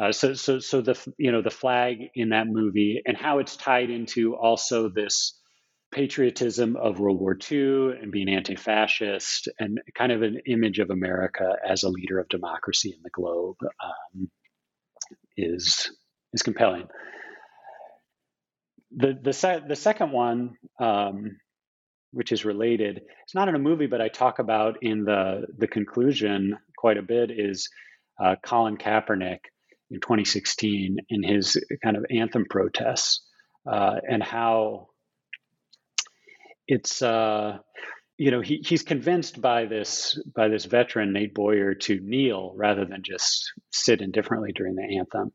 Uh, so so so the you know the flag in that movie and how it's tied into also this patriotism of World War II and being anti fascist, and kind of an image of America as a leader of democracy in the globe um, is, is compelling. The, the, se- the second one, um, which is related, it's not in a movie, but I talk about in the, the conclusion quite a bit, is uh, Colin Kaepernick in 2016 in his kind of anthem protests uh, and how it's uh, you know he, he's convinced by this by this veteran Nate Boyer to kneel rather than just sit indifferently during the anthem,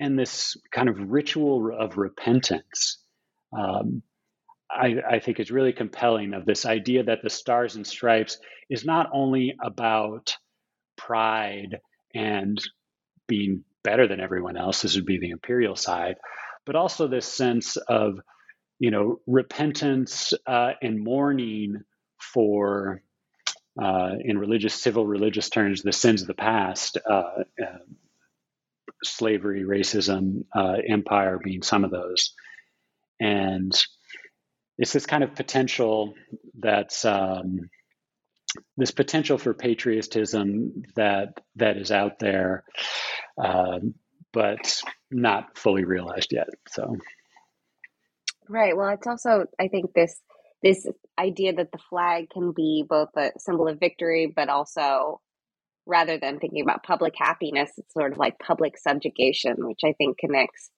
and this kind of ritual of repentance. Um, I, I think is really compelling of this idea that the stars and stripes is not only about pride and being better than everyone else. This would be the imperial side, but also this sense of you know, repentance uh, and mourning for, uh, in religious, civil religious terms, the sins of the past, uh, uh slavery, racism, uh, empire being some of those. And it's this kind of potential that's um, this potential for patriotism that that is out there, um, but not fully realized yet. So. Right. Well, it's also I think this this idea that the flag can be both a symbol of victory, but also rather than thinking about public happiness, it's sort of like public subjugation, which I think connects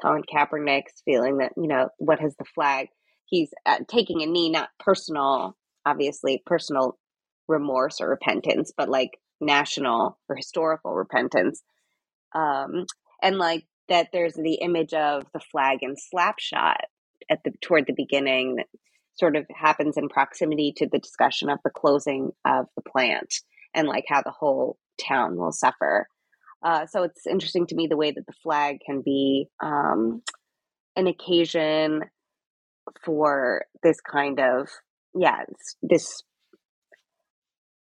Colin Kaepernick's feeling that you know what has the flag. He's uh, taking a knee, not personal, obviously personal remorse or repentance, but like national or historical repentance. Um, and like that, there's the image of the flag in Slapshot, at the toward the beginning that sort of happens in proximity to the discussion of the closing of the plant and like how the whole town will suffer. Uh, so it's interesting to me the way that the flag can be um, an occasion for this kind of yeah this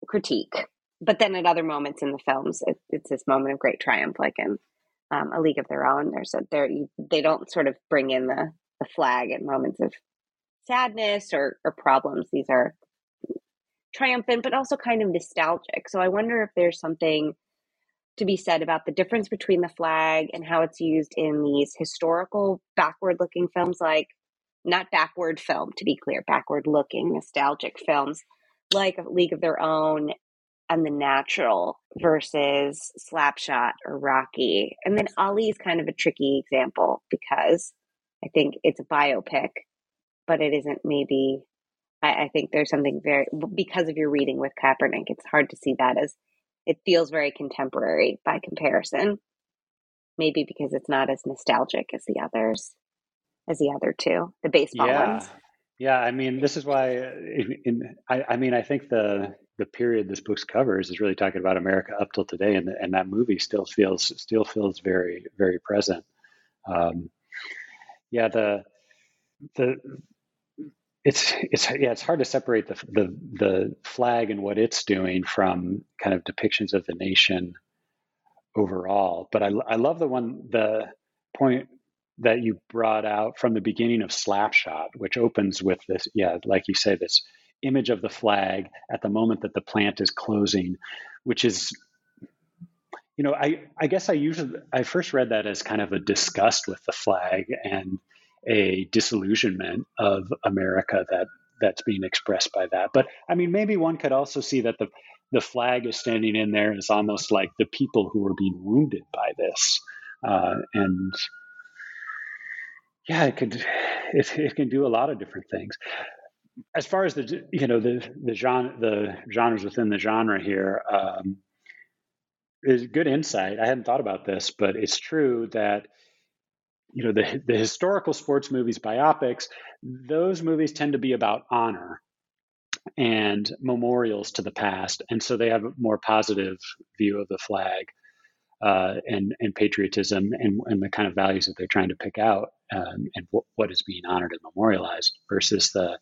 critique but then at other moments in the films it, it's this moment of great triumph like in um, a league of their own there's a there they don't sort of bring in the the flag at moments of sadness or, or problems. These are triumphant, but also kind of nostalgic. So I wonder if there's something to be said about the difference between the flag and how it's used in these historical, backward looking films, like not backward film, to be clear, backward looking, nostalgic films like League of Their Own and The Natural versus Slapshot or Rocky. And then Ali is kind of a tricky example because I think it's a biopic, but it isn't maybe. I, I think there's something very because of your reading with Kaepernick. It's hard to see that as it feels very contemporary by comparison. Maybe because it's not as nostalgic as the others, as the other two, the baseball yeah. ones. Yeah, I mean, this is why. Uh, in, in I, I, mean, I think the the period this book covers is really talking about America up till today, and and that movie still feels still feels very very present. Um, yeah, the the it's it's yeah, it's hard to separate the the the flag and what it's doing from kind of depictions of the nation overall. But I I love the one the point that you brought out from the beginning of Slapshot, which opens with this, yeah, like you say, this image of the flag at the moment that the plant is closing, which is you know, I, I guess I usually I first read that as kind of a disgust with the flag and a disillusionment of America that that's being expressed by that. But I mean, maybe one could also see that the the flag is standing in there is almost like the people who are being wounded by this, uh, and yeah, it could [sighs] it, it can do a lot of different things. As far as the you know the the genre the genres within the genre here, um, is good insight. I hadn't thought about this, but it's true that you know the the historical sports movies, biopics, those movies tend to be about honor and memorials to the past, and so they have a more positive view of the flag uh, and and patriotism and and the kind of values that they're trying to pick out um, and w- what is being honored and memorialized versus the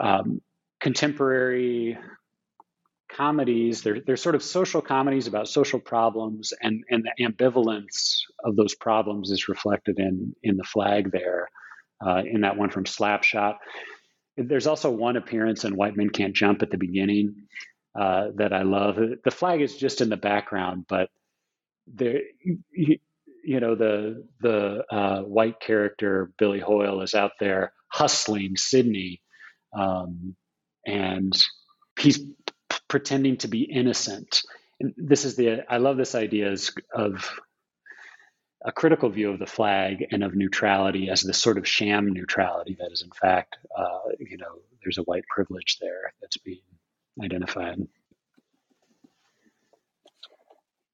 um, contemporary comedies they're, they're sort of social comedies about social problems and, and the ambivalence of those problems is reflected in in the flag there uh, in that one from Slapshot. There's also one appearance in White Men Can't Jump at the beginning uh, that I love. The flag is just in the background, but there, you, know, the the uh, white character Billy Hoyle is out there hustling Sydney, um, and he's p- pretending to be innocent. And this is the I love this idea of a critical view of the flag and of neutrality as this sort of sham neutrality that is in fact uh, you know there's a white privilege there that's being identified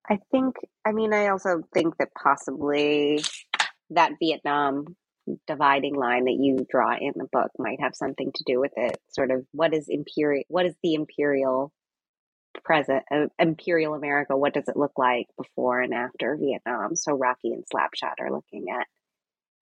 I think, I mean, I also think that possibly that Vietnam dividing line that you draw in the book might have something to do with it. Sort of what is imperial, what is the imperial present, uh, imperial America? What does it look like before and after Vietnam? So Rocky and Slapshot are looking at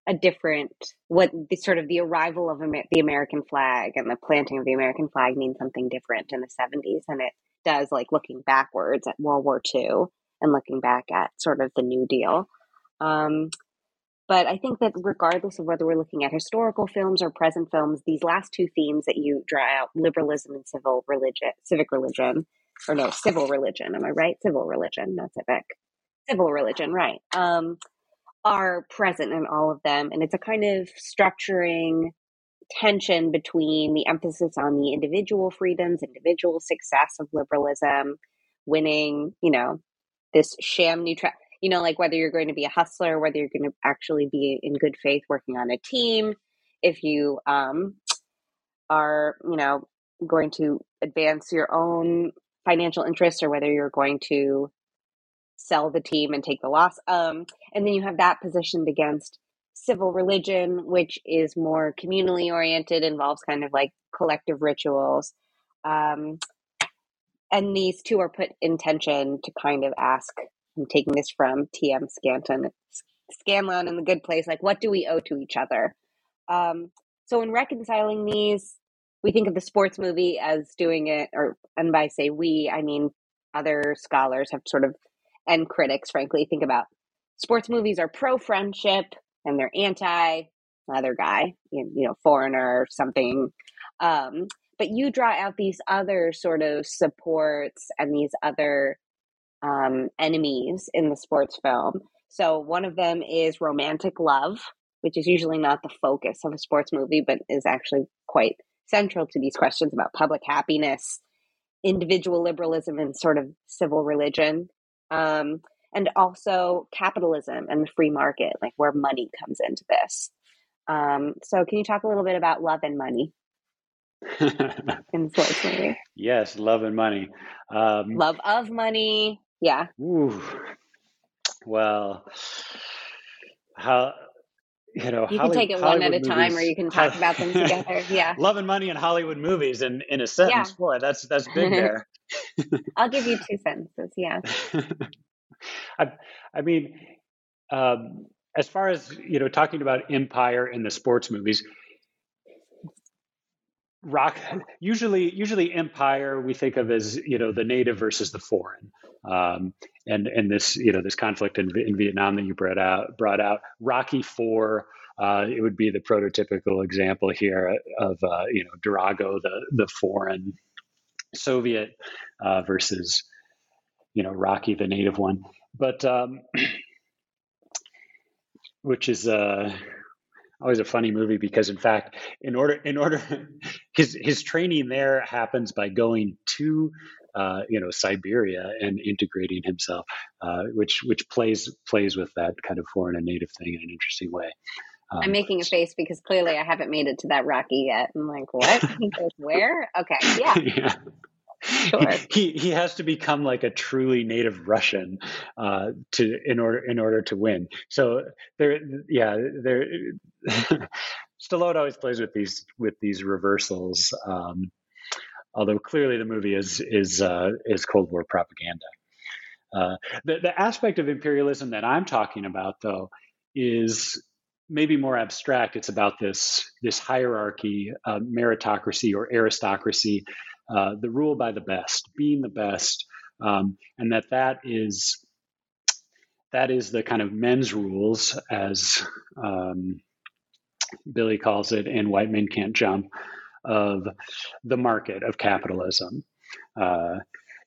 a different, what the sort of the arrival of Amer- the American flag and the planting of the American flag means something different in the 70s. And it does like looking backwards at World War II and looking back at sort of the New Deal. Um, but I think that regardless of whether we're looking at historical films or present films, these last two themes that you draw out, liberalism and civil religion, civic religion, or no, civil religion, am I right? Civil religion, not civic. Civil religion, right. Um, are present in all of them. And it's a kind of structuring tension between the emphasis on the individual freedoms, individual success of liberalism, winning, you know, this sham neutral you know like whether you're going to be a hustler whether you're going to actually be in good faith working on a team if you um, are you know going to advance your own financial interests or whether you're going to sell the team and take the loss um, and then you have that positioned against civil religion which is more communally oriented involves kind of like collective rituals um, and these two are put in tension to kind of ask i'm taking this from tm scanton scanlon in the good place like what do we owe to each other? Um, so in reconciling these we think of the sports movie as doing it or and by say we i mean other scholars have sort of and critics frankly think about sports movies are pro friendship and they're anti other guy you know foreigner or something. Um, but you draw out these other sort of supports and these other um, enemies in the sports film. So one of them is romantic love, which is usually not the focus of a sports movie, but is actually quite central to these questions about public happiness, individual liberalism, and sort of civil religion. Um, and also capitalism and the free market, like where money comes into this. Um, so, can you talk a little bit about love and money? Unfortunately. Yes, love and money. Um, love of money. Yeah. Ooh. Well, how you know you can take it one at a time, or you can [laughs] talk about them together. Yeah. [laughs] love and money in Hollywood movies, and in a sentence. Yeah. Boy, that's that's big [laughs] there. I'll give you two sentences. Yeah. I, I mean, um, as far as you know, talking about empire in the sports movies, rock [laughs] usually usually empire we think of as you know the native versus the foreign. Um, and and this you know this conflict in, in Vietnam that you brought out brought out Rocky Four uh, it would be the prototypical example here of uh, you know Drago the the foreign Soviet uh, versus you know Rocky the native one. But um, [clears throat] which is uh always a funny movie because in fact in order in order [laughs] his his training there happens by going to uh, you know Siberia and integrating himself, uh, which which plays plays with that kind of foreign and native thing in an interesting way. Um, I'm making a face because clearly I haven't made it to that Rocky yet. I'm like, what? [laughs] He goes where? Okay, [laughs] yeah. yeah. [laughs] Sure. He he has to become like a truly native Russian uh, to in order in order to win. So there, yeah, there. [laughs] Stallone always plays with these with these reversals. Um, although clearly the movie is is uh, is Cold War propaganda. Uh, the the aspect of imperialism that I'm talking about, though, is maybe more abstract. It's about this this hierarchy, uh, meritocracy or aristocracy uh, the rule by the best, being the best, um, and that that is that is the kind of men's rules as um, Billy calls it in White Men Can't Jump, of the market of capitalism. Uh,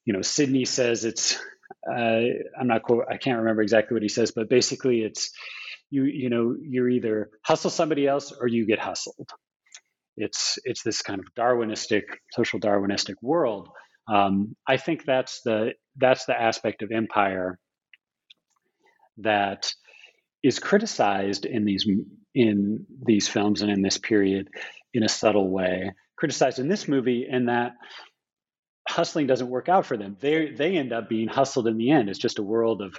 you know, Sidney says it's. Uh, I'm not. I can't remember exactly what he says, but basically, it's you. You know, you're either hustle somebody else or you get hustled. It's it's this kind of Darwinistic, social Darwinistic world. Um, I think that's the that's the aspect of empire that is criticized in these in these films and in this period in a subtle way. Criticized in this movie in that hustling doesn't work out for them. They they end up being hustled in the end. It's just a world of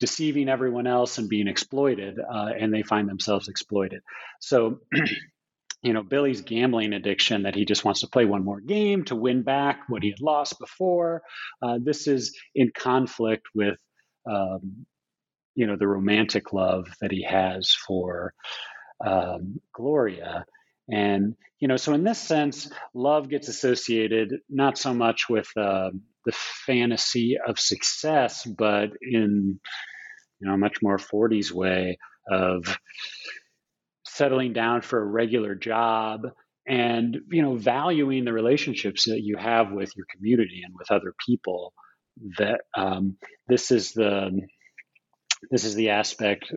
deceiving everyone else and being exploited, uh, and they find themselves exploited. So. [clears throat] you know Billy's gambling addiction that he just wants to play one more game to win back what he had lost before. Uh, this is in conflict with um, you know the romantic love that he has for um, Gloria. And you know, so in this sense, love gets associated not so much with uh, the fantasy of success, but in you know a much more 40s way of settling down for a regular job and you know valuing the relationships that you have with your community and with other people that um, this is the this is the aspect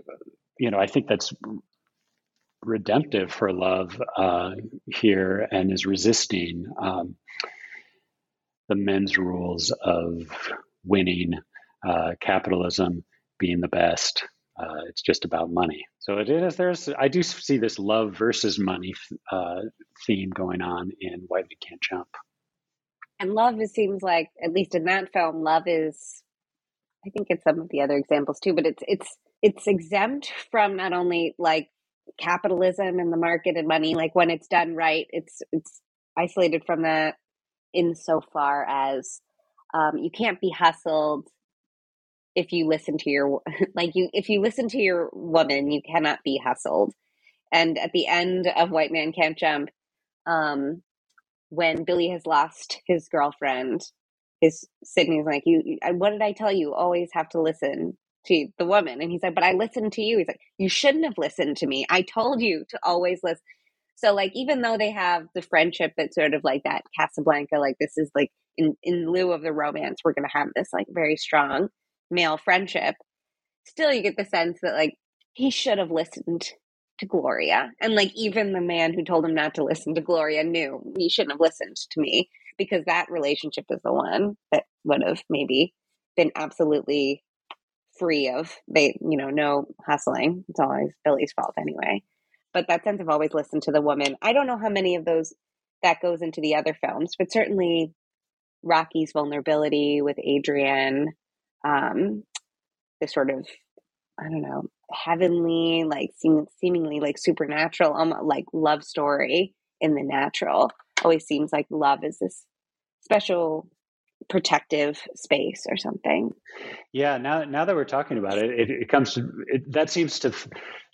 you know i think that's redemptive for love uh, here and is resisting um, the men's rules of winning uh, capitalism being the best uh, it's just about money. So it is there's i do see this love versus money uh, theme going on in Why men can't jump. And love it seems like at least in that film love is I think it's some of the other examples too, but it's it's it's exempt from not only like capitalism and the market and money, like when it's done right, it's it's isolated from that insofar as um, you can't be hustled if you listen to your [laughs] like you if you listen to your woman, you cannot be hustled. And at the end of White Man Can't Jump, um, when Billy has lost his girlfriend is Sidney's like, you, what did I tell you? Always have to listen to the woman. And he's like, but I listened to you. He's like, you shouldn't have listened to me. I told you to always listen. So like, even though they have the friendship that's sort of like that Casablanca, like this is like in, in lieu of the romance, we're going to have this like very strong male friendship. Still, you get the sense that like he should have listened to Gloria. And like even the man who told him not to listen to Gloria knew he shouldn't have listened to me because that relationship is the one that would have maybe been absolutely free of they you know no hustling it's always billy's fault anyway but that sense of always listen to the woman i don't know how many of those that goes into the other films but certainly rocky's vulnerability with adrian um the sort of i don't know heavenly like seem, seemingly like supernatural um, like love story in the natural always seems like love is this special protective space or something. Yeah, now now that we're talking about it, it, it comes to it, that seems to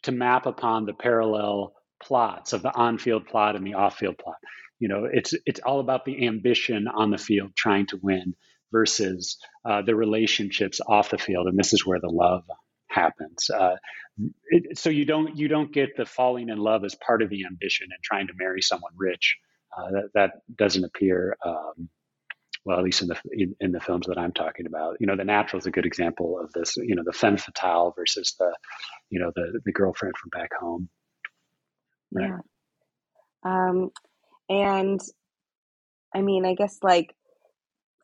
to map upon the parallel plots of the on-field plot and the off-field plot. You know, it's it's all about the ambition on the field, trying to win, versus uh, the relationships off the field, and this is where the love happens. Uh, it, so you don't you don't get the falling in love as part of the ambition and trying to marry someone rich. Uh, that, that doesn't appear, um, well, at least in the in, in, the films that I'm talking about. You know, The Natural is a good example of this. You know, the femme fatale versus the, you know, the the girlfriend from back home. Right. Yeah. Um, and I mean, I guess like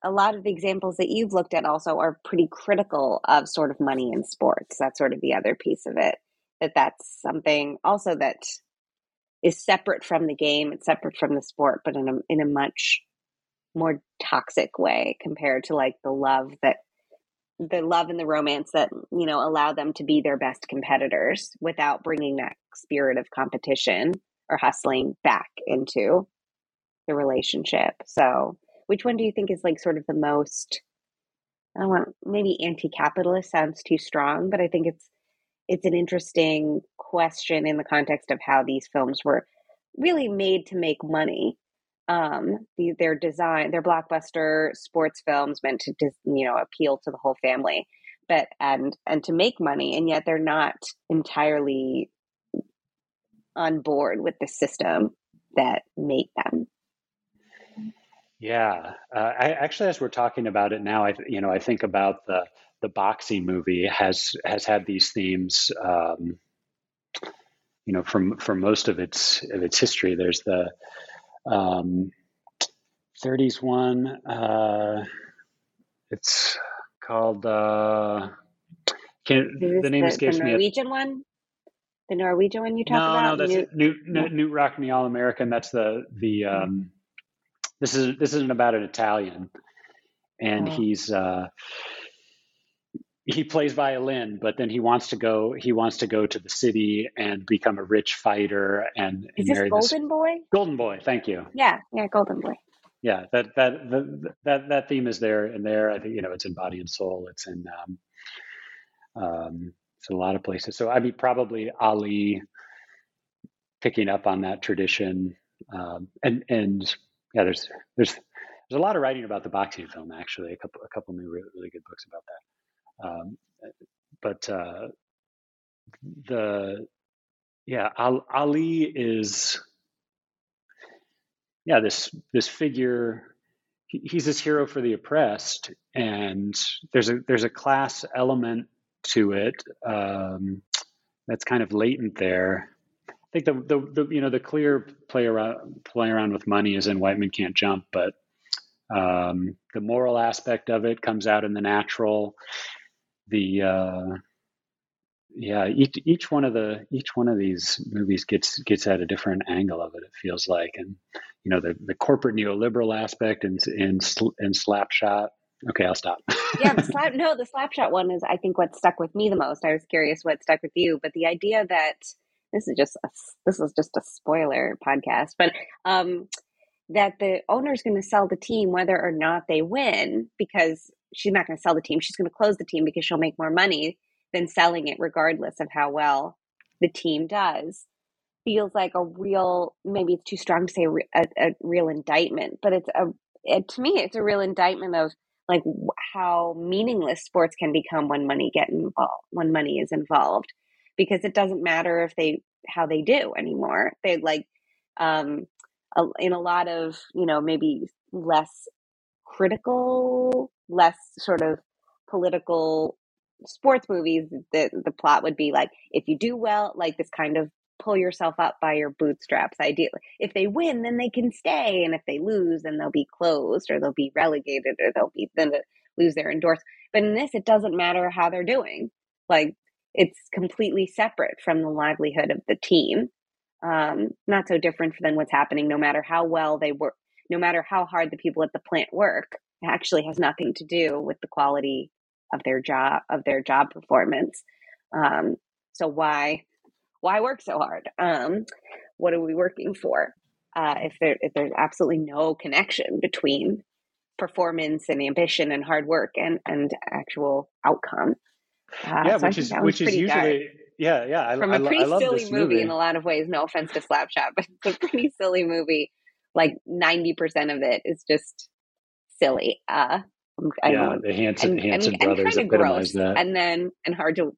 a lot of the examples that you've looked at also are pretty critical of sort of money in sports. That's sort of the other piece of it. That that's something also that is separate from the game, it's separate from the sport, but in a in a much more toxic way compared to like the love that the love and the romance that you know allow them to be their best competitors without bringing that spirit of competition or hustling back into the relationship. So, which one do you think is like sort of the most I don't want maybe anti-capitalist sounds too strong, but I think it's it's an interesting question in the context of how these films were really made to make money. Um, the, their design, their blockbuster sports films meant to, you know, appeal to the whole family, but and and to make money, and yet they're not entirely on board with the system that made them. Yeah, uh, I actually, as we're talking about it now, I you know I think about the the boxing movie has has had these themes. Um, you know, from for most of its of its history, there's the um, 30s one. Uh, it's called. Uh, can the name the, escapes the me? Norwegian one. The Norwegian one you talk no, about? No, that's Newt, Knute Rockne All American. That's the the. Um, this is this isn't about an Italian, and oh. he's uh, he plays violin, but then he wants to go. He wants to go to the city and become a rich fighter. And, is and this Golden this, Boy? Golden Boy. Thank you. Yeah, yeah, Golden Boy. Yeah, that that the, that that theme is there and there. I think you know it's in Body and Soul. It's in um, um, it's in a lot of places. So I mean, probably Ali picking up on that tradition, um, and and yeah, there's there's there's a lot of writing about the boxing film actually. A couple a couple new really, really good books about that. Um, but uh, the yeah, Ali is yeah this this figure. He's this hero for the oppressed, and there's a there's a class element to it um, that's kind of latent there. Think the, the, the you know the clear play around play around with money is in White Men Can't Jump, but um, the moral aspect of it comes out in the natural. The uh, yeah, each each one of the each one of these movies gets gets at a different angle of it. It feels like, and you know the the corporate neoliberal aspect and in in Slapshot Okay, I'll stop. [laughs] yeah, the slap no, the slapshot one is I think what stuck with me the most. I was curious what stuck with you, but the idea that this is just a, this is just a spoiler podcast, but um that the owner is going to sell the team whether or not they win because she's not going to sell the team. She's going to close the team because she'll make more money than selling it regardless of how well the team does. Feels like a real maybe it's too strong to say a, a, real indictment, but it's a it, to me it's a real indictment of like how meaningless sports can become when money get involved when money is involved because it doesn't matter if they how they do anymore. They like um in a lot of you know maybe less critical less sort of political sports movies the the plot would be like if you do well like this kind of pull yourself up by your bootstraps ideally if they win then they can stay and if they lose then they'll be closed or they'll be relegated or they'll be then lose their endorse but in this it doesn't matter how they're doing. Like it's completely separate from the livelihood of the team um, not so different than what's happening no matter how well they work no matter how hard the people at the plant work it actually has nothing to do with the quality of their job of their job performance um, so why why work so hard? Um, what are we working for? Uh, if there if there's absolutely no connection between performance and ambition and hard work and and actual outcome. Uh, yeah, so which is which is usually dark. yeah yeah I, from a pretty I, I silly movie, movie, in a lot of ways. No offense to Slapshot, but [laughs] it's a pretty silly movie. Like ninety percent of it is just silly. Uh, I yeah, the Hanson, and, Hanson and, brothers and epitomize that, and then and hard to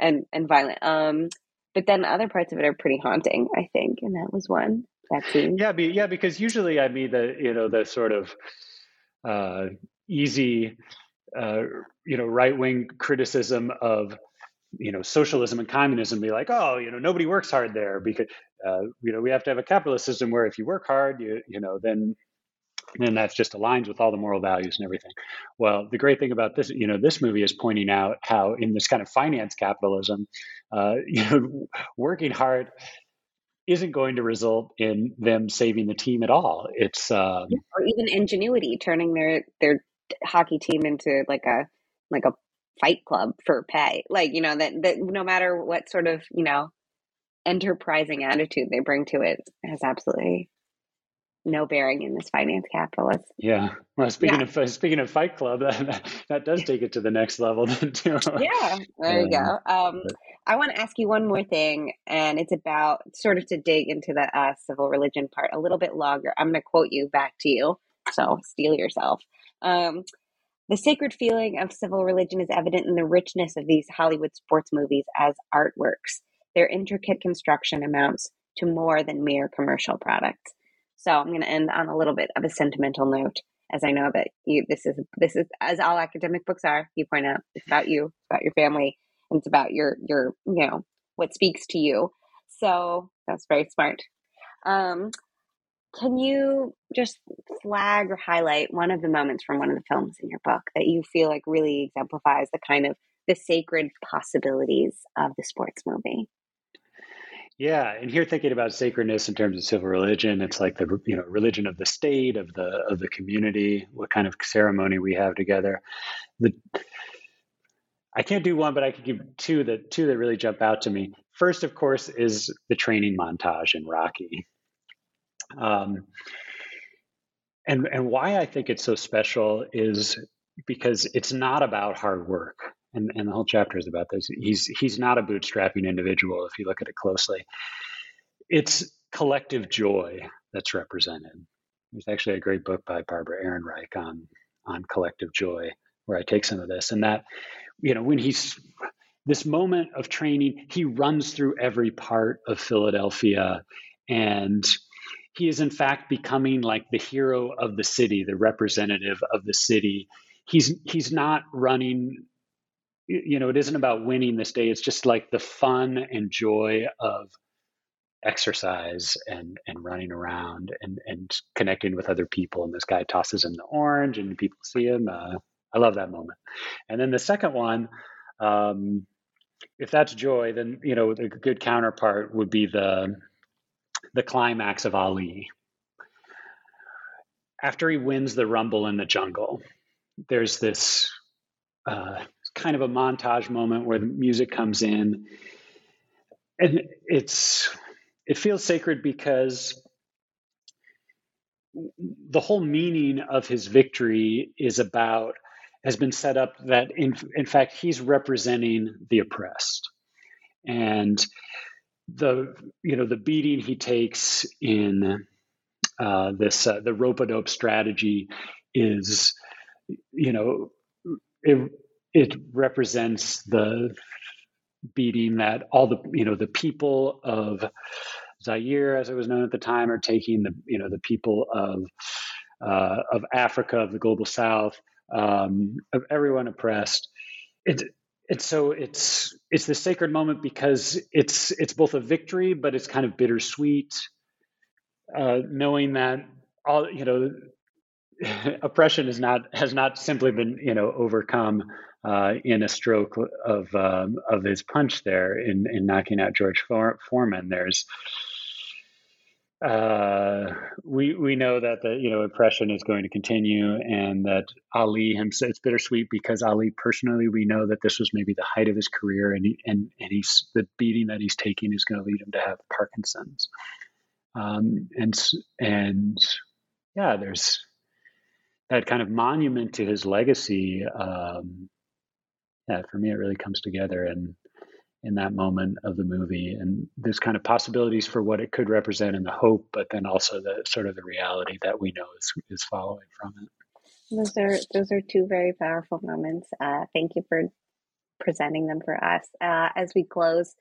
and and violent. Um, but then other parts of it are pretty haunting, I think, and that was one that scene. Yeah, be, yeah, because usually I mean the you know the sort of uh, easy uh, you know right wing criticism of you know socialism and communism be like oh you know nobody works hard there because uh, you know we have to have a capitalist system where if you work hard you you know then and that's just aligns with all the moral values and everything. Well, the great thing about this, you know, this movie is pointing out how in this kind of finance capitalism, uh, [laughs] you know, working hard isn't going to result in them saving the team at all. It's um, or even ingenuity, turning their their hockey team into like a like a fight club for pay. Like you know that that no matter what sort of you know enterprising attitude they bring to it has absolutely no bearing in this finance capitalist. Yeah. Well, speaking yeah. of speaking of Fight Club, [laughs] that, that does take it to the next level [laughs] too. Yeah, there you go. Um, I want to ask you one more thing, and it's about sort of to dig into the uh, civil religion part a little bit longer. I'm going to quote you back to you, so steel yourself. Um, the sacred feeling of civil religion is evident in the richness of these Hollywood sports movies as artworks. Their intricate construction amounts to more than mere commercial products. So I'm going to end on a little bit of a sentimental note, as I know that you this is this is as all academic books are. You point out it's about you, it's about your family, and it's about your your you know what speaks to you. So that's very smart. Um, can you just flag or highlight one of the moments from one of the films in your book that you feel like really exemplifies the kind of the sacred possibilities of the sports movie? Yeah, and here thinking about sacredness in terms of civil religion, it's like the you know religion of the state of the of the community, what kind of ceremony we have together. The I can't do one, but I could give two that two that really jump out to me. First, of course, is the training montage in Rocky. Um, and and why I think it's so special is because it's not about hard work. And, and the whole chapter is about this. He's he's not a bootstrapping individual if you look at it closely. It's collective joy that's represented. There's actually a great book by Barbara Ehrenreich on on collective joy where I take some of this and that you know when he's this moment of training he runs through every part of Philadelphia and he is in fact becoming like the hero of the city, the representative of the city. He's he's not running you know, it isn't about winning this day. It's just like the fun and joy of exercise and and running around and and connecting with other people. And this guy tosses him the orange, and people see him. Uh, I love that moment. And then the second one, um, if that's joy, then you know the good counterpart would be the the climax of Ali. After he wins the Rumble in the Jungle, there's this uh, kind of a montage moment where the music comes in, and it's it feels sacred because the whole meaning of his victory is about has been set up that in in fact he's representing the oppressed and the you know the beating he takes in uh, this uh, the rope a dope strategy is you know it it represents the beating that all the you know the people of Zaire, as it was known at the time, are taking the you know the people of uh, of Africa, of the global South, um, of everyone oppressed. It and so it's it's the sacred moment because it's it's both a victory, but it's kind of bittersweet, uh, knowing that all you know [laughs] oppression is not has not simply been you know overcome uh, in a stroke of um, of his punch there in in knocking out George Foreman. There's uh, we we know that the you know oppression is going to continue, and that Ali himself. It's bittersweet because Ali personally, we know that this was maybe the height of his career, and he, and and he's the beating that he's taking is going to lead him to have Parkinson's. Um, and and yeah, there's that kind of monument to his legacy. Um, yeah, for me, it really comes together and in that moment of the movie. And there's kind of possibilities for what it could represent and the hope but then also the sort of the reality that we know is, is following from it. Those are those are two very powerful moments. Uh, thank you for presenting them for us. Uh, as we close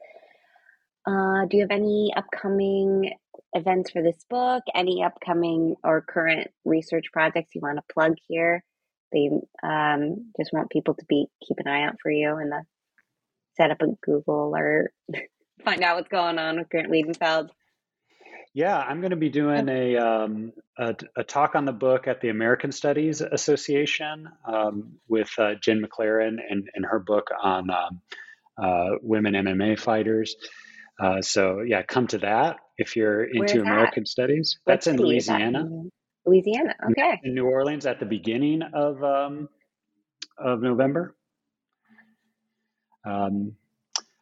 uh, do you have any upcoming events for this book? Any upcoming or current research projects you want to plug here? They um, just want people to be keep an eye out for you in the set up a Google or [laughs] find out what's going on with Grant Wiedenfeld? Yeah, I'm going to be doing a, um, a, a, talk on the book at the American Studies Association um, with uh, Jen McClearen and, and her book on um, uh, women MMA fighters. Uh, so yeah, come to that if you're into American Studies. What That's in Louisiana. That? Louisiana, okay. In New Orleans at the beginning of um, of November. Um,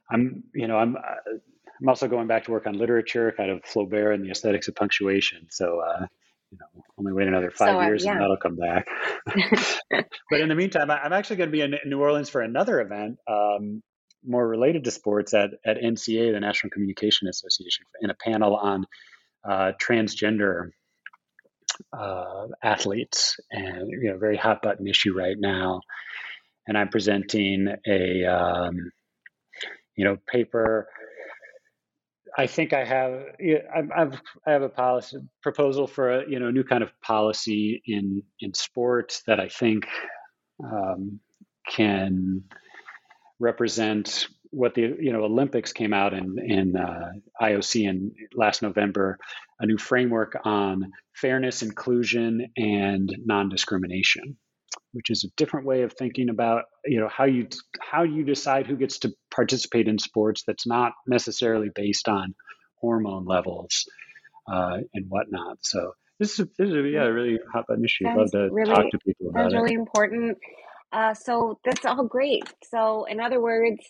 I'm, you know, I'm, uh, I'm also going back to work on literature, kind of Flaubert and the aesthetics of punctuation. So, uh, you know, only wait another five so, uh, years yeah. and that'll come back. [laughs] but in the meantime, I'm actually going to be in New Orleans for another event, um, more related to sports at, at NCA, the National Communication Association, in a panel on uh, transgender uh, athletes and, you know, very hot button issue right now and I'm presenting a um, you know paper. I think I have I've I have a policy proposal for a you know new kind of policy in in sport that I think um, can represent what the you know Olympics came out in in uh, IOC in last November, a new framework on fairness, inclusion, and non-discrimination, which is a different way of thinking about you know how you how you decide who gets to participate in sports. That's not necessarily based on hormone levels uh, and whatnot. So this is this is yeah really hot button issue. I'd love to really, talk to people about that's it. really important. Uh, so that's all great. So in other words,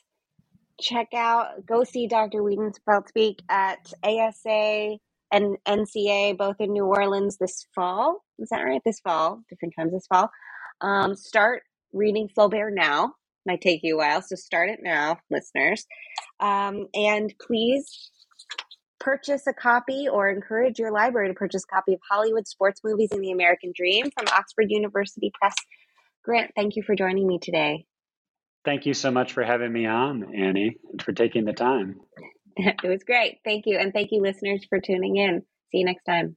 check out, go see Dr. Wiedenfeld speak at ASA and NCA, both in New Orleans this fall. Is that right? This fall, different times this fall. Um, start reading Flaubert now. Might take you a while, so start it now, listeners. Um, and please purchase a copy or encourage your library to purchase a copy of Hollywood Sports Movies and the American Dream from Oxford University Press. Grant, thank you for joining me today. Thank you so much for having me on, Annie, and for taking the time. [laughs] it was great. Thank you. And thank you, listeners, for tuning in. See you next time.